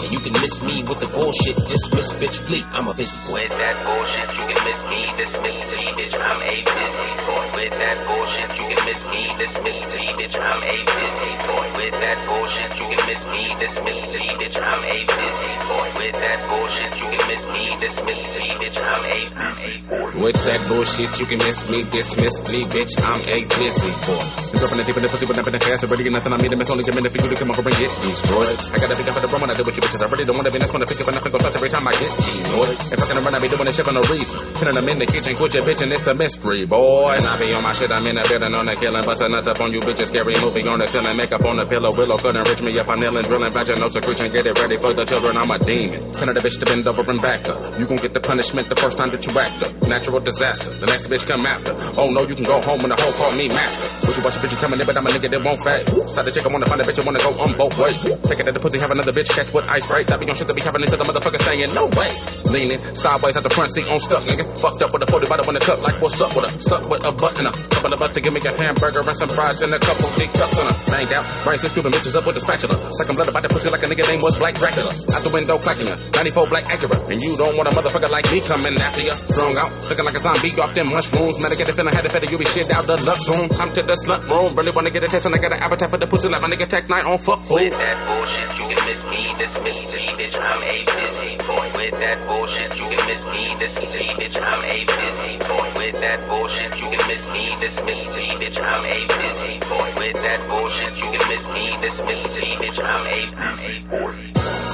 And you can miss me with the bullshit, dismiss bitch fleet. I'm a busy boy. That bullshit, you can miss me, dismiss me, bitch. I'm a busy boy. With that bullshit, you can miss me, dismiss me, bitch. I'm a busy boy. With that bullshit, you can miss me, dismiss me, bitch. I'm a busy boy. With that bullshit, you can miss me, dismiss me, bitch. I'm a busy boy. With that bullshit, you can miss me, dismiss me, bitch. I'm a busy boy. The girl from the deep in the pussy, but up in the fast. Already nothing I mean miss. Only a minute for you to come over and get destroyed. I gotta be down for the room when I do what you bitches. I really don't wanna be one to pick up and nothing go touch every time I get destroyed. If I can run, I be doing this shit for no reason. Killing them in the kitchen, quit your bitch, and it's a mystery, boy. And I be on my shit, I'm in the building on the killing, busting nuts up on you bitches. Scary movie on the ceiling, makeup on the pillow. Willow couldn't reach me if I'm kneeling, drilling, vaginal secretion. Get it ready for the children, I'm a demon. Tell the bitch to bend over and back up. You gon' get the punishment the first time that you act up. Natural disaster. The next bitch come after. Oh no, you can go home when the hoe call me master. Wish you watch a bitch coming in, but I'm a nigga that won't fade. Side the chick, I wanna find a bitch, I wanna go on both ways. Take it at the pussy, have another bitch catch with ice right. That be on shit that be happening to the motherfucker saying no way. Leaning sideways at the front seat on stuck, nigga. Fucked up with a 40 bottle in the cup, like what's up with a stuck with a button up. Couple of us to give me a hamburger and some fries and a couple teacups and a banged out. Brain six stupid bitches up with the spatula. Sucking blood about the pussy like a nigga name was Black Dracula. Out the window clacking her. 94 Black Acura. And you don't want a motherfucker like me coming after you. Strung out, looking like a zombie off them mushrooms. Medicated feeling had to better you be shit out the lux room. Come to the slut room. Really wanna get a taste and I got an appetite for the pussy like my nigga Tech N9ne on fuck food. With that bullshit, you can miss me, dismiss me, bitch. I'm a busy boy. With that bullshit, you can miss me, dismiss me, bitch. I'm a busy boy. With that bullshit, you can miss me, dismiss me, bitch. I'm a busy boy. With that bullshit, you can miss me, dismiss me, bitch. I'm a busy boy.